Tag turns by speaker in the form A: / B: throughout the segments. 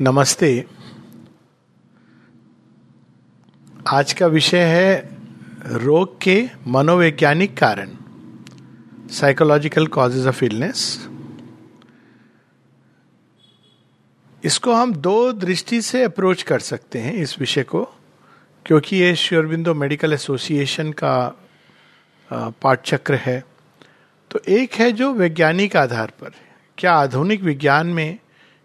A: नमस्ते। आज का विषय है रोग के मनोवैज्ञानिक कारण साइकोलॉजिकल कॉजेज ऑफ़ इलनेस इसको हम दो दृष्टि से अप्रोच कर सकते हैं इस विषय को, क्योंकि ये श्योरबिंदो मेडिकल एसोसिएशन का पाठचक्र है। तो एक है जो वैज्ञानिक आधार पर, क्या आधुनिक विज्ञान में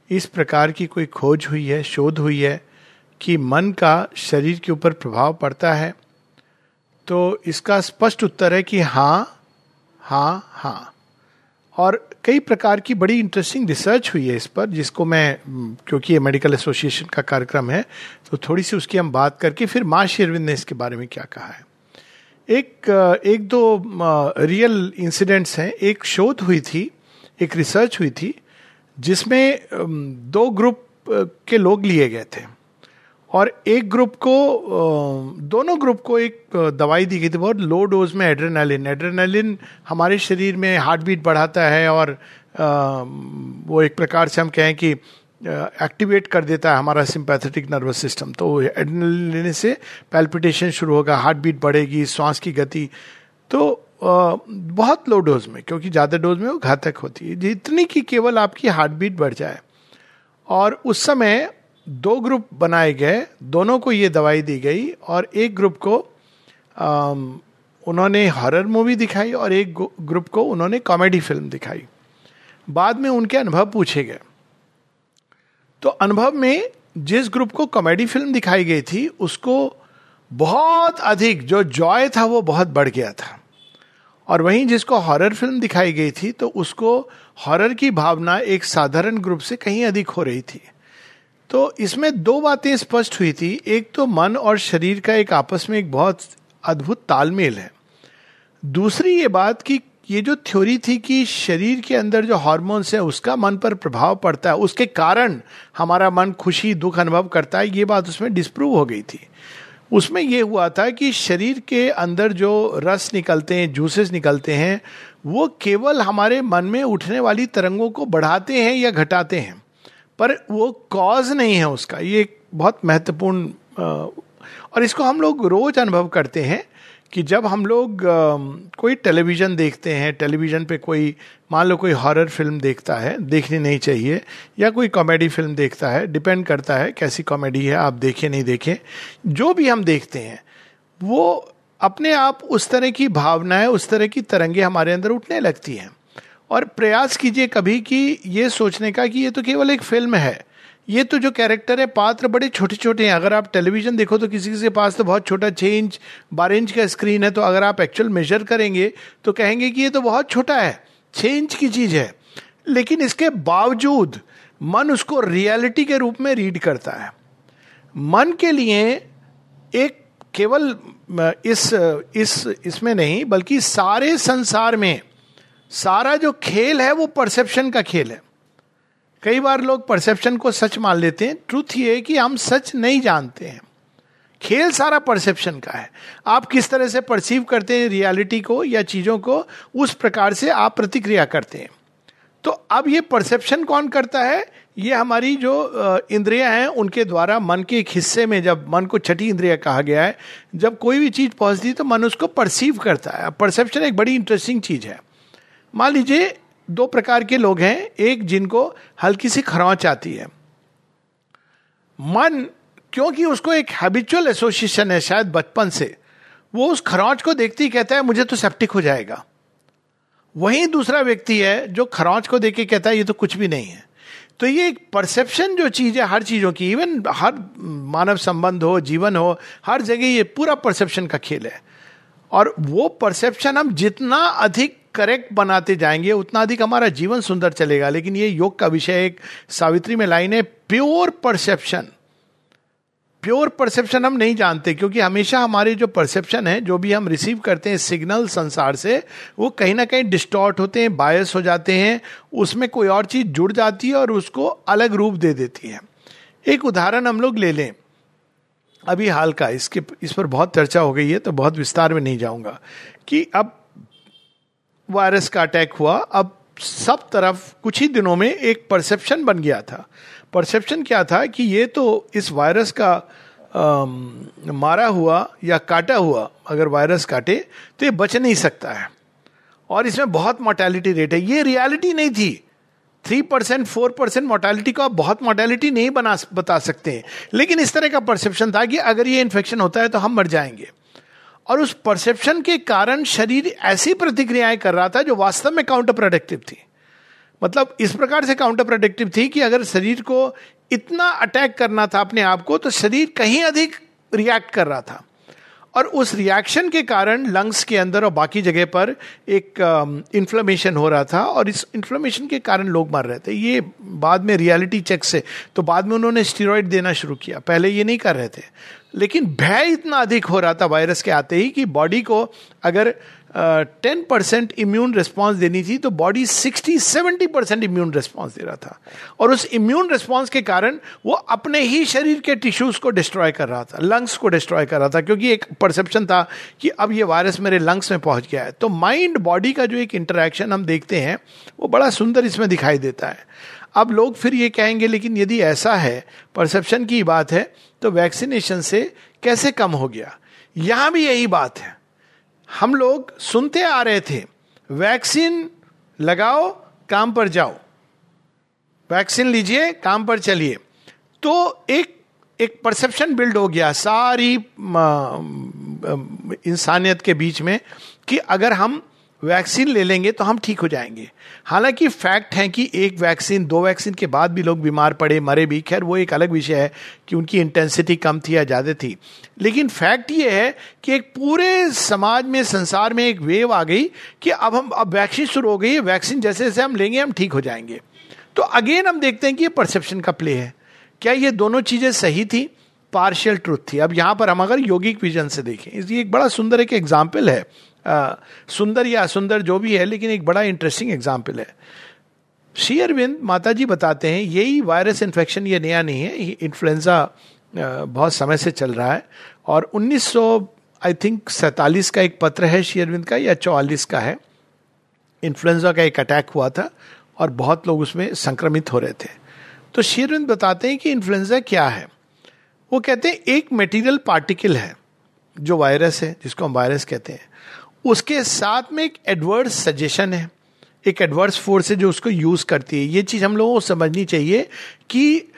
A: इस प्रकार की कोई खोज हुई है, शोध हुई है कि मन का शरीर के ऊपर प्रभाव पड़ता है तो इसका स्पष्ट उत्तर है कि हाँ हाँ हाँ। और कई प्रकार की बड़ी इंटरेस्टिंग रिसर्च हुई है इस पर, जिसको मैं क्योंकि ये मेडिकल एसोसिएशन का कार्यक्रम है तो थोड़ी सी उसकी हम बात करके फिर माँ शेरविंद ने इसके बारे में क्या कहा है। एक एक दो रियल इंसिडेंट्स हैं। एक शोध हुई थी, एक रिसर्च हुई थी जिसमें दो ग्रुप के लोग लिए गए थे। और एक ग्रुप को दोनों ग्रुप को एक दवाई दी गई थी। बहुत लो डोज में एड्रेनालिन एड्रेनालिन हमारे शरीर में हार्ट बीट बढ़ाता है और वो एक प्रकार से हम कहें कि एक्टिवेट कर देता है हमारा सिंपैथेटिक नर्वस सिस्टम तो एड्रेनालिन से पैल्पिटेशन शुरू होगा हार्ट बीट बढ़ेगी, श्वास की गति। तो बहुत लो डोज में, क्योंकि ज़्यादा डोज में वो घातक होती है। जितनी कि केवल आपकी हार्ट बीट बढ़ जाए। और उस समय दो ग्रुप बनाए गए, दोनों को ये दवाई दी गई और एक ग्रुप को उन्होंने हॉरर मूवी दिखाई और एक ग्रुप को उन्होंने कॉमेडी फ़िल्म दिखाई। बाद में उनके अनुभव पूछे गए। तो अनुभव में जिस ग्रुप को कॉमेडी फ़िल्म दिखाई गई थी, उसको बहुत अधिक, जो जॉय था वो बहुत बढ़ गया था। और वहीं जिसको हॉरर फ़िल्म दिखाई गई थी तो उसको हॉरर की भावना एक साधारण ग्रुप से कहीं अधिक हो रही थी। तो इसमें दो बातें स्पष्ट हुई थी। एक तो मन और शरीर का एक आपस में एक बहुत अद्भुत तालमेल है। दूसरी ये बात कि ये जो थ्योरी थी कि शरीर के अंदर जो हॉर्मोन्स है, उसका मन पर प्रभाव पड़ता है, उसके कारण हमारा मन खुशी, दुख अनुभव करता है, ये बात उसमें डिस्प्रूव हो गई थी। उसमें यह हुआ था कि शरीर के अंदर जो रस निकलते हैं जूसेस निकलते हैं, वो केवल हमारे मन में उठने वाली तरंगों को बढ़ाते हैं या घटाते हैं। पर वो कॉज नहीं है उसका। ये एक बहुत महत्वपूर्ण और इसको हम लोग रोज अनुभव करते हैं। कि जब हम लोग कोई टेलीविज़न देखते हैं, टेलीविज़न पे कोई, मान लो कोई हॉरर फ़िल्म देखता है, देखनी नहीं चाहिए, या कोई कॉमेडी फ़िल्म देखता है, डिपेंड करता है कैसी कॉमेडी है, आप देखें, नहीं देखें, जो भी हम देखते हैं, वो अपने आप उस तरह की भावनाएँ, उस तरह की तरंगे हमारे अंदर उठने लगती हैं। और प्रयास कीजिए कभी कि ये सोचने का कि ये तो केवल एक फ़िल्म है ये तो जो कैरेक्टर है, पात्र बड़े छोटे छोटे हैं। अगर आप टेलीविज़न देखो तो किसी के पास तो बहुत छोटा छः इंच बारह इंच का स्क्रीन है तो अगर आप एक्चुअल मेजर करेंगे तो कहेंगे कि ये तो बहुत छोटा है छः इंच की चीज़ है। लेकिन इसके बावजूद, मन उसको रियलिटी के रूप में रीड करता है। मन के लिए एक केवल, इस इस, इसमें नहीं, बल्कि सारे संसार में सारा जो खेल है, वो परसेप्शन का खेल है। कई बार लोग परसेप्शन को सच मान लेते हैं। ट्रूथ ये है कि हम सच नहीं जानते हैं। खेल सारा परसेप्शन का है। आप किस तरह से परसीव करते हैं रियलिटी को या चीज़ों को, उस प्रकार से आप प्रतिक्रिया करते हैं। तो अब ये परसेप्शन कौन करता है? ये हमारी जो इंद्रियाँ हैं, उनके द्वारा मन के एक हिस्से में जब मन को छठी इंद्रिया कहा गया है, जब कोई भी चीज़ पहुँचती है तो मन उसको परसीव करता है। परसेप्शन एक बड़ी इंटरेस्टिंग चीज़ है। मान लीजिए दो प्रकार के लोग हैं, एक जिनको हल्की सी खरौच आती है। मन, क्योंकि उसको एक हैबिचुअल एसोसिएशन है शायद बचपन से, वो उस खरौच को देखते ही कहता है, मुझे तो सेप्टिक हो जाएगा। वहीं दूसरा व्यक्ति है, जो खरौच को देख के कहता है, ये तो कुछ भी नहीं है। तो ये एक परसेप्शन जो चीज़ है, हर चीज़ों की इवन हर मानव संबंध हो, जीवन हो, हर जगह ये पूरा परसेप्शन का खेल है। और वो परसेप्शन हम जितना अधिक करेक्ट बनाते जाएँगे, उतना अधिक हमारा जीवन सुंदर चलेगा। लेकिन ये योग का विषय एक सावित्री में लाइन है प्योर परसेप्शन प्योर परसेप्शन हम नहीं जानते, क्योंकि हमेशा हमारे जो परसेप्शन है, जो भी हम रिसीव करते हैं सिग्नल संसार से, वो कहीं ना कहीं डिस्टॉर्ट होते हैं बायस हो जाते हैं, उसमें कोई और चीज़ जुड़ जाती है और उसको अलग रूप दे देती है। एक उदाहरण हम लोग ले लें। अभी हाल का, इसके, इस पर बहुत चर्चा हो गई है तो बहुत विस्तार में नहीं जाऊँगा। कि अब वायरस का अटैक हुआ अब सब तरफ़ कुछ ही दिनों में एक परसेप्शन बन गया था। परसेप्शन क्या था कि ये तो इस वायरस का आ, मारा हुआ या काटा हुआ अगर वायरस काटे तो ये बच नहीं सकता है। और इसमें बहुत मोर्टेलिटी रेट है। ये रियलिटी नहीं थी। Three percent four percent mortality को आप बहुत मोर्टेलिटी नहीं बना बता सकते हैं। लेकिन इस तरह का परसेप्शन था कि अगर ये इन्फेक्शन होता है तो हम मर जाएँगे। और उस परसेप्शन के कारण शरीर ऐसी प्रतिक्रियाएँ कर रहा था जो वास्तव में काउंटर प्रोडक्टिव थी। मतलब इस प्रकार से काउंटर प्रोडक्टिव थी कि अगर शरीर को इतना अटैक करना था अपने आप को तो शरीर कहीं अधिक रिएक्ट कर रहा था। और उस रिएक्शन के कारण लंग्स के अंदर और बाकी जगह पर एक इन्फ्लेमेशन um, हो रहा था और इस इन्फ्लेमेशन के कारण लोग मर रहे थे। ये बाद में रियलिटी चेक से तो बाद में उन्होंने स्टीरोइड देना शुरू किया। पहले ये नहीं कर रहे थे। लेकिन भय इतना अधिक हो रहा था वायरस के आते ही कि बॉडी को अगर टेन परसेंट इम्यून रिस्पॉन्स देनी थी तो body sixty seventy percent immune response दे रहा था। और उस इम्यून रिस्पॉन्स के कारण वो अपने ही शरीर के टिश्यूज को डिस्ट्रॉय कर रहा था लंग्स को डिस्ट्रॉय कर रहा था, क्योंकि एक परसेप्शन था कि अब ये वायरस मेरे लंग्स में पहुँच गया है। तो माइंड बॉडी का जो एक इंटरेक्शन हम देखते हैं, वो बड़ा सुंदर इसमें दिखाई देता है। अब लोग फिर ये कहेंगे, लेकिन यदि ऐसा है परसेप्शन की बात है तो वैक्सीनेशन से कैसे कम हो गया? यहाँ भी यही बात है। हम लोग सुनते आ रहे थे वैक्सीन लगाओ, काम पर जाओ। वैक्सीन लीजिए, काम पर चलिए। तो एक एक परसेप्शन बिल्ड हो गया सारी इंसानियत के बीच में कि अगर हम वैक्सीन ले लेंगे तो हम ठीक हो जाएँगे। हालाँकि फैक्ट है कि एक वैक्सीन, दो वैक्सीन के बाद भी लोग बीमार पड़े, मरे भी। खैर, वो एक अलग विषय है कि उनकी इंटेंसिटी कम थी या ज़्यादा थी। लेकिन फैक्ट ये है कि एक पूरे समाज में, संसार में एक वेव आ गई कि अब हम, अब वैक्सीन शुरू हो गई है, वैक्सीन जैसे जैसे हम लेंगे, हम ठीक हो जाएँगे। तो अगेन हम देखते हैं कि ये परसेप्शन का प्ले है। क्या ये दोनों चीज़ें सही थी? पार्शियल ट्रूथ थी। अब यहाँ पर हम अगर यौगिक विजन से देखें, ये एक बड़ा सुंदर एक एग्ज़ाम्पल है। सुंदर या असुंदर जो भी है, लेकिन एक बड़ा इंटरेस्टिंग एग्ज़ाम्पल है। श्री अरविंद माता जी बताते हैं, यही वायरस इन्फेक्शन ये नया नहीं है इन्फ्लुएंजा बहुत समय से चल रहा है। और 1900 आई थिंक सैतालीस का एक पत्र है श्री अरविंद का, या चौवालीस का है। इन्फ्लुएंजा का एक अटैक हुआ था, और बहुत लोग उसमें संक्रमित हो रहे थे। तो श्री अरविंद बताते हैं कि इन्फ्लुएंजा क्या है? वो कहते हैं, एक मेटीरियल पार्टिकल है, जो वायरस है, जिसको हम वायरस कहते हैं। उसके साथ में एक एडवर्स सजेशन है। एक एडवर्स फोर्स है जो उसको यूज़ करती है। ये चीज़ हम लोगों को समझनी चाहिए कि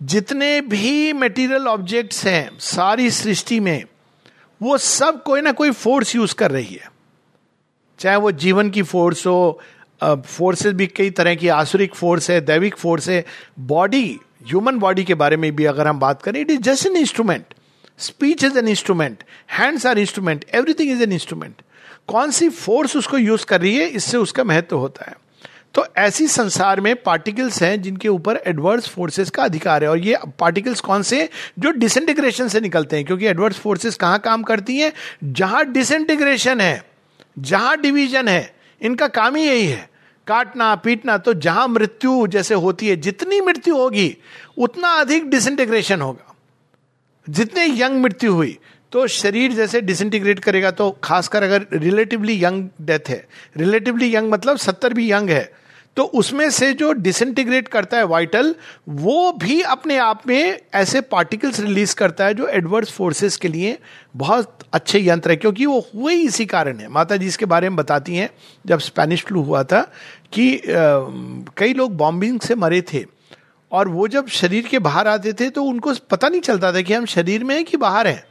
A: जितने भी मटेरियल ऑब्जेक्ट्स हैं, सारी सृष्टि में, वो सब कोई ना कोई फोर्स यूज़ कर रही है। चाहे वो जीवन की फोर्स हो फोर्सेस भी कई तरह की आसुरिक फोर्स है, दैविक फोर्स है। बॉडी ह्यूमन बॉडी के बारे में भी अगर हम बात करें it is just an instrument speech is an instrument hands are instrument everything is an instrument कौन सी फोर्स उसको यूज़ कर रही है, इससे उसका महत्व होता है। तो ऐसी संसार में पार्टिकल्स हैं जिनके ऊपर एडवर्स फोर्सेस का अधिकार है। और ये पार्टिकल्स कौन से जो डिसइंटीग्रेशन से निकलते हैं। क्योंकि एडवर्स फोर्सेस कहाँ काम करती हैं? जहाँ डिसइंटीग्रेशन है, जहाँ डिवीज़न है, इनका काम ही यही है। काटना, पीटना तो जहाँ मृत्यु जैसे होती है, जितनी मृत्यु होगी, उतना अधिक डिसइंटीग्रेशन होगा। जितने यंग मृत्यु हुई तो शरीर जैसे डिसइंटीग्रेट करेगा तो खासकर अगर रिलेटिवली यंग डेथ है रिलेटिवली यंग मतलब सत्तर भी यंग है तो उसमें से जो डिसइंटीग्रेट करता है वाइटल वो भी अपने आप में ऐसे पार्टिकल्स रिलीज़ करता है जो एडवर्स फोर्सेस के लिए बहुत अच्छे यंत्र है क्योंकि वो हुए ही इसी कारण है। माता जी इसके बारे में बताती हैं जब स्पेनिश फ्लू हुआ था कि आ, कई लोग बॉम्बिंग से मरे थे और वो जब शरीर के बाहर आते थे तो उनको पता नहीं चलता था कि हम शरीर में हैं कि बाहर हैं।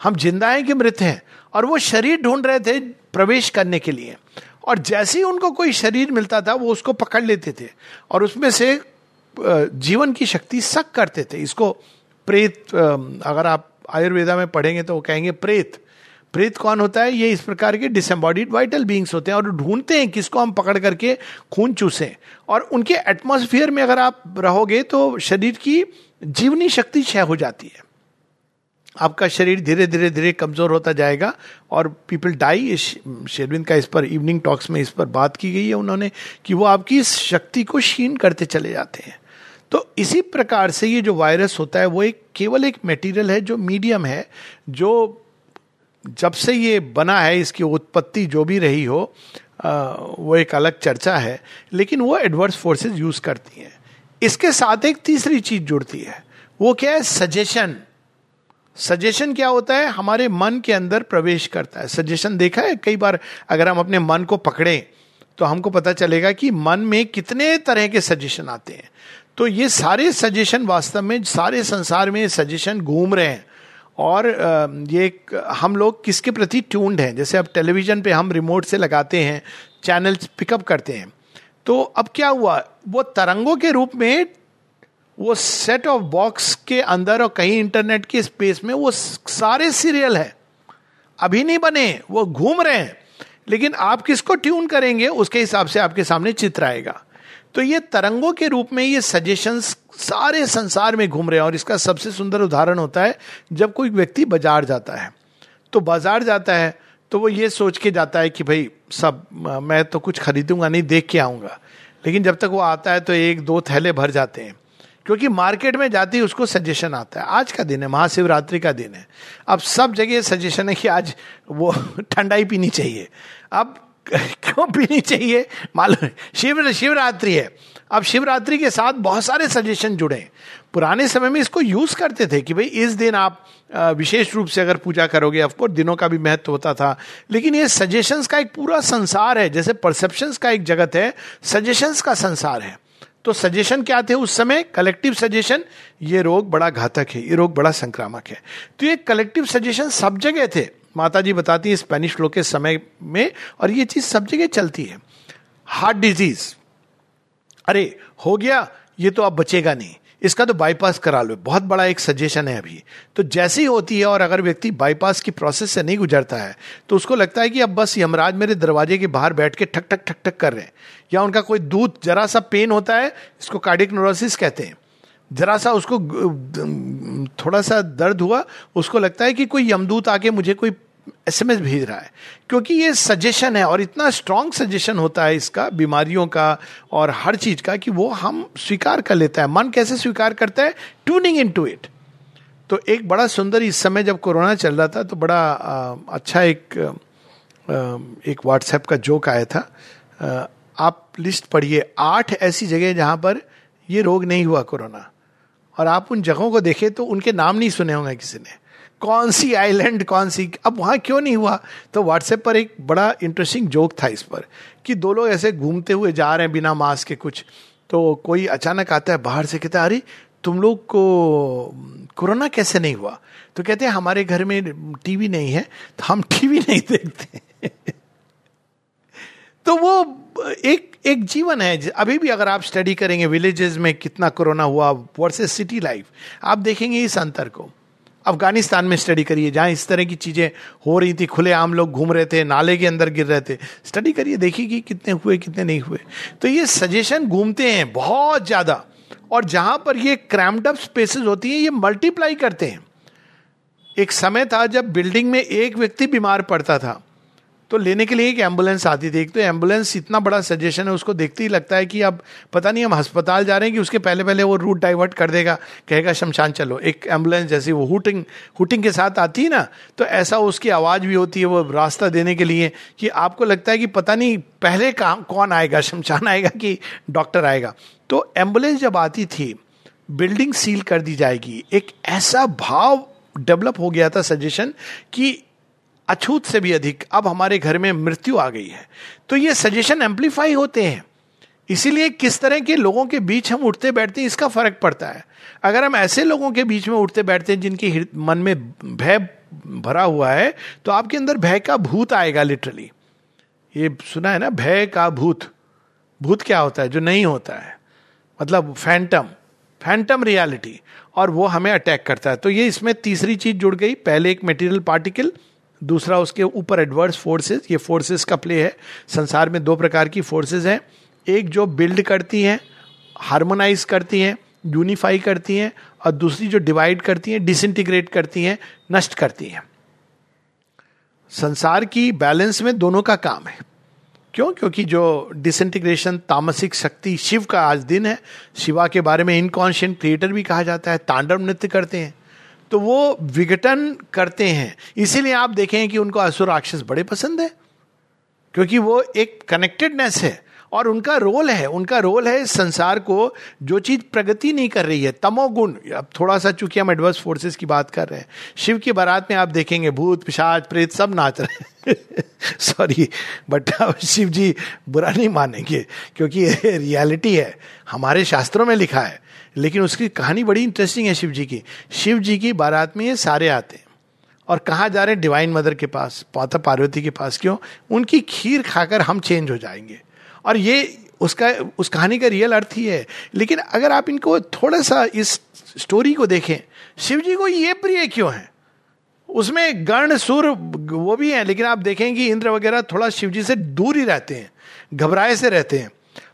A: हम ज़िंदा हैं कि मृत हैं? और वो शरीर ढूंढ रहे थे प्रवेश करने के लिए। और जैसे ही उनको कोई शरीर मिलता था, वो उसको पकड़ लेते थे। और उसमें से जीवन की शक्ति सक करते थे। इसको प्रेत अगर आप आयुर्वेदा में पढ़ेंगे तो वो कहेंगे प्रेत। प्रेत कौन होता है? ये इस प्रकार के डिसम्बॉडीड वाइटल बींग्स होते हैं और ढूंढते हैं किसको हम पकड़ करके खून चूसें। और उनके एटमोसफियर में अगर आप रहोगे तो शरीर की जीवनी शक्ति क्षय हो जाती है। आपका शरीर धीरे धीरे धीरे कमज़ोर होता जाएगा और पीपल डाई शेरविंद का इस पर इवनिंग टॉक्स में इस पर बात की गई है उन्होंने कि वो आपकी इस शक्ति को क्षीण करते चले जाते हैं। तो इसी प्रकार से ये जो वायरस होता है, वो एक केवल एक मटेरियल है जो मीडियम है, जो जब से ये बना है, इसकी उत्पत्ति जो भी रही हो वो एक अलग चर्चा है, लेकिन वो एडवर्स फोर्सेस यूज़ करती हैं। इसके साथ एक तीसरी चीज़ जुड़ती है। वो क्या है? सजेशन सजेशन क्या होता है? हमारे मन के अंदर प्रवेश करता है। सजेशन देखा है? कई बार अगर हम अपने मन को पकड़े तो हमको पता चलेगा कि मन में कितने तरह के सजेशन आते हैं। तो ये सारे सजेशन वास्तव में, सारे संसार में सजेशन घूम रहे हैं। और ये हम लोग किसके प्रति ट्यून्ड हैं? जैसे अब टेलीविज़न पे हम रिमोट से लगाते हैं चैनल पिकअप करते हैं। तो अब क्या हुआ? वो तरंगों के रूप में वो सेट ऑफ़ बॉक्स के अंदर और कहीं इंटरनेट के स्पेस में वो सारे सीरियल है। अभी नहीं बने, वो घूम रहे हैं। लेकिन आप किसको ट्यून करेंगे, उसके हिसाब से आपके सामने चित्र आएगा। तो ये तरंगों के रूप में ये सजेशंस सारे संसार में घूम रहे हैं और इसका सबसे सुंदर उदाहरण होता है जब कोई व्यक्ति बाज़ार जाता है। तो बाज़ार जाता है तो वो ये सोच के जाता है कि भाई, सब, मैं तो कुछ खरीदूँगा नहीं, देख के आऊँगा। लेकिन जब तक वो आता है तो एक, दो थैले भर जाते हैं। क्योंकि मार्केट में जाती उसको सजेशन आता है। आज का दिन है, महाशिवरात्रि का दिन है। अब सब जगह सजेशन है कि आज वो ठंडाई पीनी चाहिए। अब क्यों पीनी चाहिए? मालूम शिव, शिवरात्रि है। अब शिवरात्रि के साथ बहुत सारे सजेशन जुड़े पुराने समय में इसको यूज़ करते थे कि भाई इस दिन आप विशेष रूप से अगर पूजा करोगे ऑफकोर्स दिनों का भी महत्व होता था। लेकिन ये सजेशंस का एक पूरा संसार है, जैसे परसेप्शंस का एक जगत है सजेशंस का संसार है। तो सजेशन क्या थे उस समय? कलेक्टिव सजेशन ये रोग बड़ा घातक है, ये रोग बड़ा संक्रामक है। तो ये कलेक्टिव सजेशन सब जगह थे। माता जी बताती है स्पेनिश लोग के समय में, और ये चीज़ सब जगह चलती है। हार्ट डिज़ीज़ अरे, हो गया, ये तो अब बचेगा नहीं। इसका तो बाईपास करा लो। बहुत बड़ा एक सजेशन है अभी। तो जैसे ही होती है और अगर व्यक्ति बाईपास की प्रोसेस से नहीं गुजरता है तो उसको लगता है कि अब बस यमराज मेरे दरवाजे के बाहर बैठ के ठक ठक ठक ठक कर रहे हैं। या उनका कोई दूध जरा सा पेन होता है, इसको कार्डिक नोरोसिस कहते हैं। जरा सा उसको थोड़ा सा दर्द हुआ, उसको लगता है कि कोई यमदूत आके मुझे कोई एसएमएस भेज रहा है। क्योंकि ये सजेशन है और इतना स्ट्रांग सजेशन होता है इसका बीमारियों का और हर चीज़ का कि वो हम स्वीकार कर लेता है। मन कैसे स्वीकार करता है? ट्यूनिंग इन टू इट तो एक बड़ा सुंदर इस समय जब कोरोना चल रहा था तो बड़ा आ, अच्छा एक आ, एक व्हाट्सएप का जोक आया था। आ, आप लिस्ट पढ़िए। आठ ऐसी जगह जहाँ पर ये रोग नहीं हुआ कोरोना। और आप उन जगहों को देखें तो उनके नाम नहीं सुने होंगे किसी ने। कौन सी आइलैंड, कौन सी, अब वहाँ क्यों नहीं हुआ? तो व्हाट्सएप पर एक बड़ा इंटरेस्टिंग जोक था इस पर, कि दो लोग ऐसे घूमते हुए जा रहे हैं बिना मास्क के कुछ। तो कोई अचानक आता है बाहर से, कहता है, अरे, तुम लोग को, कोरोना कैसे नहीं हुआ? तो कहते हैं, हमारे घर में टीवी नहीं है तो हम टीवी नहीं देखते तो वो एक एक जीवन है। अभी भी अगर आप स्टडी करेंगे विलेजेस में कितना कोरोना हुआ वर्सेस सिटी लाइफ आप देखेंगे इस अंतर को। अफ़गानिस्तान में स्टडी करिए, जहाँ इस तरह की चीज़ें हो रही थी, खुले आम लोग घूम रहे थे, नाले के अंदर गिर रहे थे। स्टडी करिए, देखिए कि कितने हुए, कितने नहीं हुए। तो ये सजेशन घूमते हैं, बहुत ज़्यादा। और जहाँ पर ये क्रैम्ड स्पेसेस होती हैं, ये मल्टीप्लाई करते हैं। एक समय था जब बिल्डिंग में एक व्यक्ति बीमार पड़ता था। तो लेने के लिए एक एंबुलेंस आती थी। एक तो एंबुलेंस इतना बड़ा सजेशन है, उसको देखते ही लगता है कि अब पता नहीं हम अस्पताल जा रहे हैं कि उसके पहले पहले वो रूट डाइवर्ट कर देगा। कहेगा, शमशान चलो। एक एंबुलेंस जैसी वो हुटिंग हुटिंग के साथ आती है ना तो ऐसा उसकी आवाज़ भी होती है वो रास्ता देने के लिए कि आपको लगता है कि पता नहीं पहले कौन आएगा, शमशान आएगा कि डॉक्टर आएगा। तो एंबुलेंस जब आती थी बिल्डिंग सील कर दी जाएगी। एक ऐसा भाव डेवलप हो गया था सजेशन कि अछूत से भी अधिक, अब हमारे घर में मृत्यु आ गई है। तो ये सजेशन एम्पलीफाई होते हैं। इसीलिए किस तरह के लोगों के बीच हम उठते बैठते इसका फ़र्क पड़ता है। अगर हम ऐसे लोगों के बीच में उठते बैठते हैं जिनके मन में भय भरा हुआ है तो आपके अंदर भय का भूत आएगा लिटरली ये सुना है ना? भय का भूत। भूत क्या होता है? जो नहीं होता है। मतलब फैंटम फैंटम रियलिटी और वो हमें अटैक करता है। तो ये इसमें तीसरी चीज़ जुड़ गई। पहले एक मेटीरियल पार्टिकल दूसरा उसके ऊपर एडवर्स फोर्सेस ये फोर्सेस का प्ले है। संसार में दो प्रकार की फोर्सेस हैं। एक जो बिल्ड करती हैं हार्मोनाइज करती हैं यूनिफाई करती हैं, और दूसरी जो डिवाइड करती हैं डिसइंटीग्रेट करती हैं, नष्ट करती हैं। संसार की बैलेंस में दोनों का काम है। क्यों? क्योंकि जो डिसइंटीग्रेशन तामसिक शक्ति शिव का आज दिन है। शिवा के बारे में इनकॉन्शियंट क्रिएटर भी कहा जाता है, तांडव नृत्य करते हैं। तो वो विघटन करते हैं। इसीलिए आप देखें कि उनको असुर राक्षस बड़े पसंद है, क्योंकि वो एक कनेक्टेडनेस है और उनका रोल है, उनका रोल है संसार को जो चीज़ प्रगति नहीं कर रही है, तमोगुण। अब थोड़ा सा चूँकि हम एडवर्स फोर्सेस की बात कर रहे हैं, शिव की बारात में आप देखेंगे, भूत, पिशाच, प्रेत, सब नाच रहे हैं। सॉरी बट शिव जी बुरा नहीं मानेंगे, क्योंकि ये रियलिटी है। हमारे शास्त्रों में लिखा है लेकिन उसकी कहानी बड़ी इंटरेस्टिंग है शिव जी की। शिव जी की बारात में ये सारे आते हैं। और कहाँ जा रहे हैं? डिवाइन मदर के पास पौता पार्वती के पास क्यों? उनकी खीर खाकर हम चेंज हो जाएँगे। और ये उसका, उस कहानी का रियल अर्थ ही है। लेकिन अगर आप इनको थोड़ा सा इस स्टोरी को देखें शिव जी को ये प्रिय क्यों है? उसमें गण, सुर, वो भी हैं, लेकिन आप देखें कि इंद्र वगैरह थोड़ा शिव जी से दूर ही रहते हैं, घबराए से रहते हैं।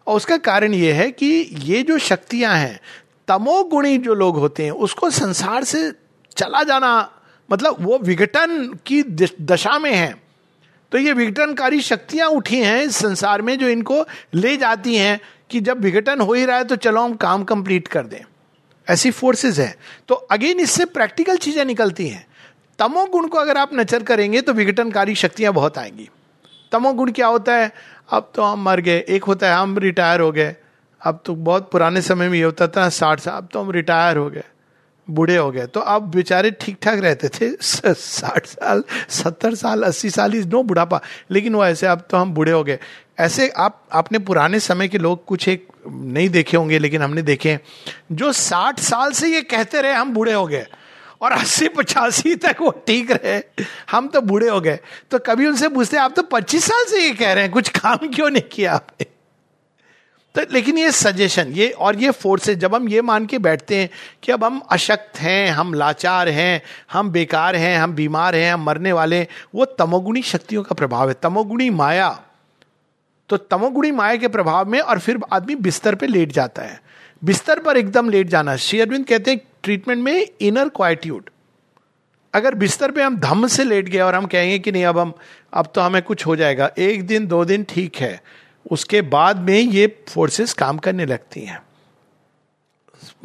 A: और उसका कारण ये है कि ये जो शक्तियाँ हैं तमोगुणी जो लोग होते हैं, उसको संसार से चला जाना मतलब वो विघटन की दशा में है। तो ये विघटनकारी शक्तियाँ उठी हैं इस संसार में जो इनको ले जाती हैं कि जब विघटन हो ही रहा है तो चलो हम काम कंप्लीट कर दें। ऐसी फोर्सेस है। तो अगेन इससे प्रैक्टिकल चीज़ें निकलती हैं। तमोगुण को अगर आप नचर करेंगे तो विघटनकारी शक्तियाँ बहुत आएँगी। तमोगुण क्या होता है? अब तो हम मर गए, एक होता है हम रिटायर हो गए। अब तो बहुत पुराने समय में ये होता था, साठ साल, अब तो हम रिटायर हो गए, बूढ़े हो गए। तो अब बेचारे ठीक ठाक रहते थे। साठ साल, सत्तर साल, अस्सी साल इज़ नो बुढ़ापा। लेकिन वो ऐसे, अब तो हम बूढ़े हो गए। ऐसे आप, आपने पुराने समय के लोग कुछ एक नहीं देखे होंगे, लेकिन हमने देखे जो साठ साल से ये कहते रहे, हम बूढ़े हो गए। और अस्सी, पचासी तक वो ठीक रहे। हम तो बूढ़े हो गए। तो कभी उनसे पूछते आप तो पच्चीस साल से ये कह रहे हैं, कुछ काम क्यों नहीं किया आपने? तो लेकिन ये सजेशन ये और ये फोर्सेस जब हम ये मान के बैठते हैं कि अब हम अशक्त हैं, हम लाचार हैं, हम बेकार हैं, हम बीमार हैं, हम मरने वाले हैं, वो तमोगुणी शक्तियों का प्रभाव है। तमोगुणी माया तो तमोगुणी माया के प्रभाव में और फिर आदमी बिस्तर पे लेट जाता है। बिस्तर पर एकदम लेट जाना। श्री अरविंद कहते हैं ट्रीटमेंट में इनर क्वाइट्यूड अगर बिस्तर पे हम धम से लेट गए और हम कहेंगे कि नहीं, अब हम, अब तो हमें कुछ हो जाएगा। एक दिन, दो दिन ठीक है। उसके बाद में ये फोर्सेस काम करने लगती हैं।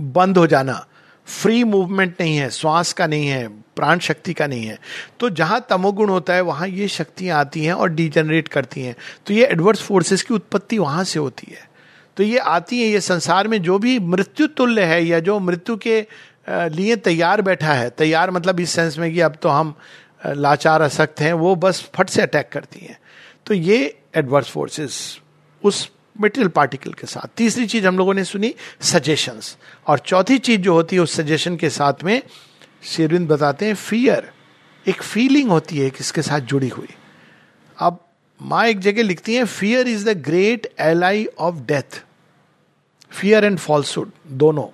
A: बंद हो जाना। फ्री मूवमेंट नहीं है, श्वास का नहीं है, प्राण शक्ति का नहीं है। तो जहाँ तमोगुण होता है, वहाँ ये शक्तियाँ आती हैं और डिजेनरेट करती हैं। तो ये एडवर्स फोर्सेस की उत्पत्ति वहाँ से होती है। तो ये आती है, ये संसार में जो भी मृत्यु तुल्य है या जो मृत्यु के लिए तैयार बैठा है। तैयार मतलब इस सेंस में कि अब तो हम लाचार, असक्त हैं, वो बस फट से अटैक करती हैं। तो ये एडवर्स फोर्सेस उस मेटेरियल पार्टिकल के साथ। तीसरी चीज़ हम लोगों ने सुनी सजेशंस और चौथी चीज़ जो होती है उस सजेशन के साथ में, शेरविंद बताते हैं फियर एक फीलिंग होती है किसके साथ जुड़ी हुई। अब माँ एक जगह लिखती है fear is the great ally of death fear and falsehood दोनों।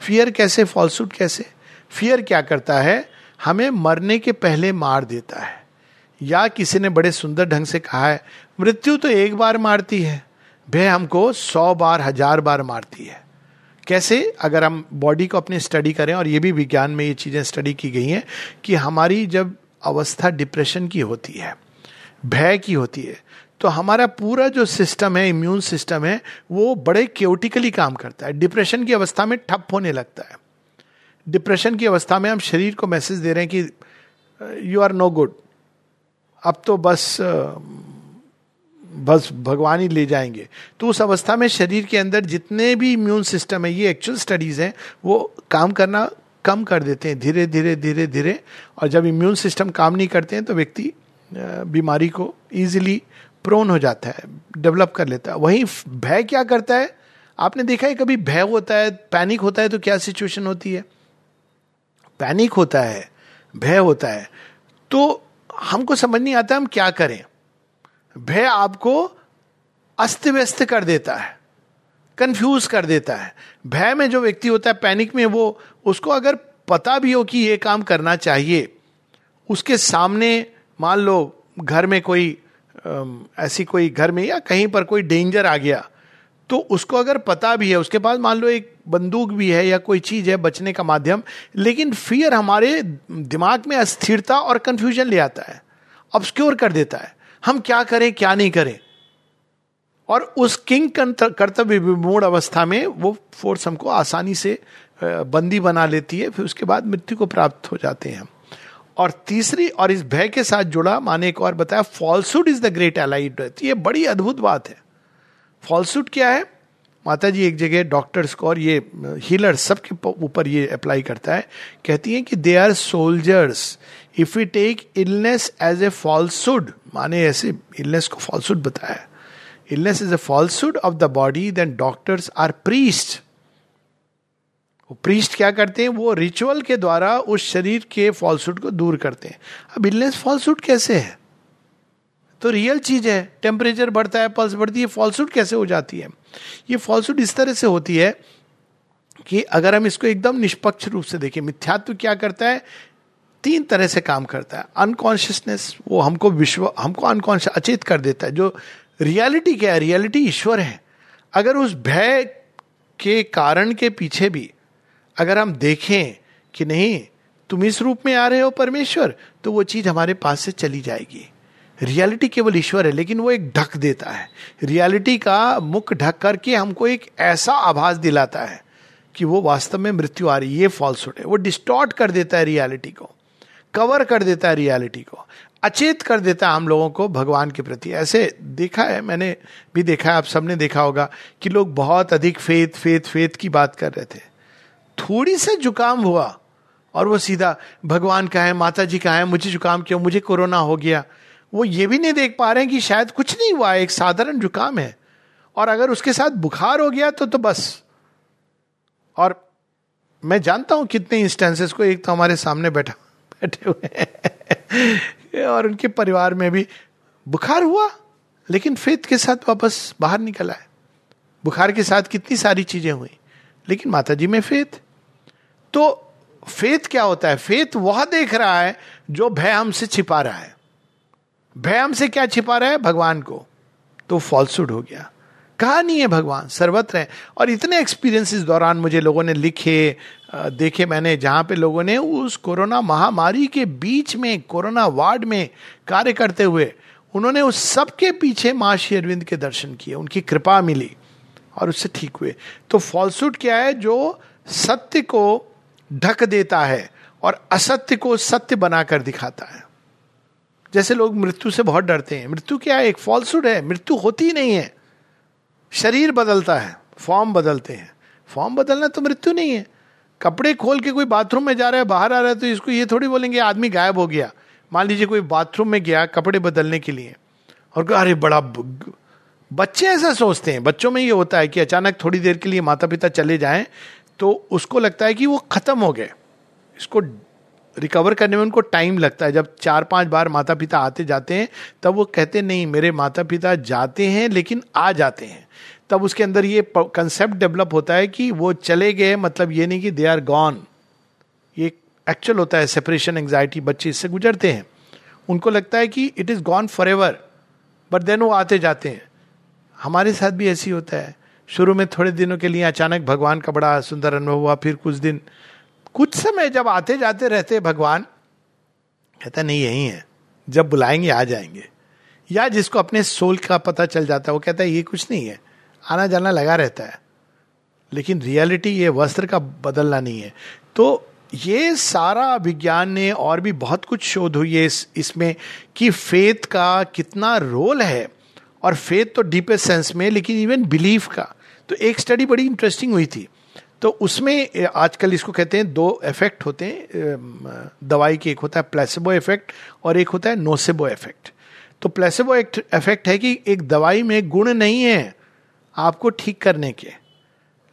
A: फियर कैसे फॉल्सुड कैसे? फियर क्या करता है? हमें मरने के पहले मार देता है। या किसी ने बड़े सुंदर ढंग से कहा है मृत्यु तो एक बार मारती है। भय हमको सौ बार, हज़ार बार मारती है। कैसे? अगर हम बॉडी को अपनी स्टडी करें, और ये भी विज्ञान में ये चीज़ें स्टडी की गई हैं कि हमारी जब अवस्था डिप्रेशन की होती है, भय की होती है तो हमारा पूरा जो सिस्टम है इम्यून सिस्टम है, वो बड़े क्योटिकली काम करता है। डिप्रेशन की अवस्था में ठप होने लगता है। डिप्रेशन की अवस्था में हम शरीर को मैसेज दे रहे हैं कि यू आर नो गुड अब तो बस बस भगवान ही ले जाएँगे। तो उस अवस्था में शरीर के अंदर जितने भी इम्यून सिस्टम है, ये एक्चुअल स्टडीज़ हैं, वो काम करना कम कर देते हैं, धीरे धीरे धीरे धीरे। और जब इम्यून सिस्टम काम नहीं करते हैं तो व्यक्ति बीमारी को इजीली प्रोन हो जाता है डेवलप कर लेता है। वहीं भय क्या करता है? आपने देखा है कभी भय होता है पैनिक होता है तो क्या सिचुएशन होती है? पैनिक होता है, भय होता है। तो हमको समझ नहीं आता हम क्या करें। भय आपको अस्त व्यस्त कर देता है कंफ्यूज कर देता है। भय में जो व्यक्ति होता है पैनिक में वो, उसको अगर पता भी हो कि ये काम करना चाहिए, उसके सामने मान लो घर में कोई ऐसी कोई घर में या कहीं पर कोई डेंजर आ गया तो उसको अगर पता भी है, उसके पास मान लो एक बंदूक भी है या कोई चीज़ है बचने का माध्यम, लेकिन फियर हमारे दिमाग में अस्थिरता और कंफ्यूजन ले आता है ऑब्सक्योर कर देता है। हम क्या करें, क्या नहीं करें? और उस किंग कर्तव्य विमूढ़ अवस्था में वो फोर्स हमको आसानी से बंदी बना लेती है, फिर उसके बाद मृत्यु को प्राप्त हो जाते हैं और तीसरी, और इस भय के साथ जुड़ा, माने एक और बताया falsehood is the great allied ये बड़ी अद्भुत बात है। फॉल्सूट क्या है? माता जी एक जगह डॉक्टर्स को और ये हीलर सबके ऊपर ये अप्लाई करता है। कहती हैं कि they are soldiers if you take illness as a falsehood माने ऐसे इलनेस को फॉल्सुड बताया illness is a falsehood of the body then doctors are priest वो प्रीस्ट क्या करते हैं? वो रिचुअल के द्वारा उस शरीर के फॉल्सूट को दूर करते हैं। अब इलनेस फॉल्सूट कैसे है? तो रियल चीज़ है। टेम्परेचर बढ़ता है पल्स बढ़ती है फॉल्सूट कैसे हो जाती है? ये फॉल्सूट इस तरह से होती है कि अगर हम इसको एकदम निष्पक्ष रूप से देखें, मिथ्यात्व क्या करता है? तीन तरह से काम करता है। अनकॉन्शियसनेस वो हमको विश्व, हमको अनकॉन्शियस अचेत कर देता है। जो रियलिटी क्या है? रियलिटी ईश्वर है। अगर उस भय के कारण के पीछे भी अगर हम देखें कि नहीं, तुम इस रूप में आ रहे हो परमेश्वर तो वो चीज़ हमारे पास से चली जाएगी। रियलिटी केवल ईश्वर है, लेकिन वो एक ढक देता है। रियलिटी का मुख ढक करके हमको एक ऐसा आभास दिलाता है कि वो वास्तव में मृत्यु आ रही है, ये फॉल्सुड है। वो डिस्टॉर्ट कर देता है रियलिटी को। कवर कर देता है रियलिटी को, अचेत कर देता है हम लोगों को भगवान के प्रति। ऐसे देखा है, मैंने भी देखा है, आप सबने देखा होगा कि लोग बहुत अधिक फेत फेत फेत की बात कर रहे थे। थोड़ी सा जुकाम हुआ और वो सीधा, भगवान का है? माता जी का है? मुझे जुकाम क्यों? मुझे कोरोना हो गया। वो ये भी नहीं देख पा रहे हैं कि शायद कुछ नहीं हुआ, एक साधारण जुकाम है। और अगर उसके साथ बुखार हो गया तो तो बस। और मैं जानता हूँ कितने इंस्टेंसेस को एक तो हमारे सामने बैठा। बैठे हुए। और उनके परिवार में भी बुखार हुआ, लेकिन फेत के साथ वापस बाहर निकल आए। बुखार के साथ कितनी सारी चीज़ें हुई, लेकिन माता जी में फेत। तो फेत क्या होता है? फेत वह देख रहा है जो भय हमसे छिपा रहा है। भय हमसे क्या छिपा रहा है? भगवान को। तो फॉल्सुड हो गया। कहा नहीं है भगवान, सर्वत्र है। और इतने एक्सपीरियंस इस दौरान मुझे लोगों ने लिखे देखे मैंने, जहाँ पे लोगों ने उस कोरोना महामारी के बीच में, कोरोना वार्ड में कार्य करते हुए, उन्होंने उस सबके पीछे माँ श्री अरविंद के दर्शन किए, उनकी कृपा मिली और उससे ठीक हुए। तो फॉल्सूट क्या है? जो सत्य को ढक देता है और असत्य को सत्य बनाकर दिखाता है। जैसे लोग मृत्यु से बहुत डरते हैं। मृत्यु क्या है? एक फॉल्सूट है। मृत्यु होती नहीं है। शरीर बदलता है फॉर्म बदलते हैं। फॉर्म बदलना तो मृत्यु नहीं है। कपड़े खोल के कोई बाथरूम में जा रहा है, बाहर आ रहा है तो इसको ये थोड़ी बोलेंगे, आदमी गायब हो गया। मान लीजिए कोई बाथरूम में गया कपड़े बदलने के लिए और अरे बड़ा बच्चे ऐसा सोचते हैं। बच्चों में ये होता है कि अचानक थोड़ी देर के लिए माता पिता चले जाएँ तो उसको लगता है कि वो खत्म हो गए। इसको रिकवर करने में उनको टाइम लगता है। जब चार पाँच बार माता पिता आते जाते हैं, तब वो कहते नहीं, मेरे माता पिता जाते हैं, लेकिन आ जाते हैं। तब उसके अंदर ये कंसेप्ट डेवलप होता है कि वो चले गए मतलब ये नहीं कि दे आर गॉन ये एक्चुअल होता है सेपरेशन एंग्जाइटी बच्चे इससे गुजरते हैं। उनको लगता है कि it is gone for ever but then वो आते जाते हैं। हमारे साथ भी ऐसी होता है। शुरू में थोड़े दिनों के लिए अचानक भगवान का बड़ा सुंदर अनुभव हुआ, फिर कुछ दिन कुछ समय जब आते जाते रहते भगवान कहता नहीं यही है। जब बुलाएँगे आ जाएँगे। या जिसको अपने सोल का पता चल जाता है वो कहता है ये कुछ नहीं है। आना जाना लगा रहता है। लेकिन रियलिटी ये वस्त्र का बदलना नहीं है। तो ये सारा विज्ञान ने और भी बहुत कुछ शोध हुई है इस, इसमें कि फेथ का कितना रोल है। और फेथ तो डीपेस्ट सेंस में लेकिन इवन बिलीफ का। तो एक स्टडी बड़ी इंटरेस्टिंग हुई थी। तो उसमें आजकल इसको कहते हैं दो इफ़ेक्ट होते हैं। दवाई के एक होता है प्लेसेबो इफ़ेक्ट और एक होता है नोसेबो इफ़ेक्ट तो प्लेसेबो इफ़ेक्ट है कि एक दवाई में गुण नहीं है आपको ठीक करने के।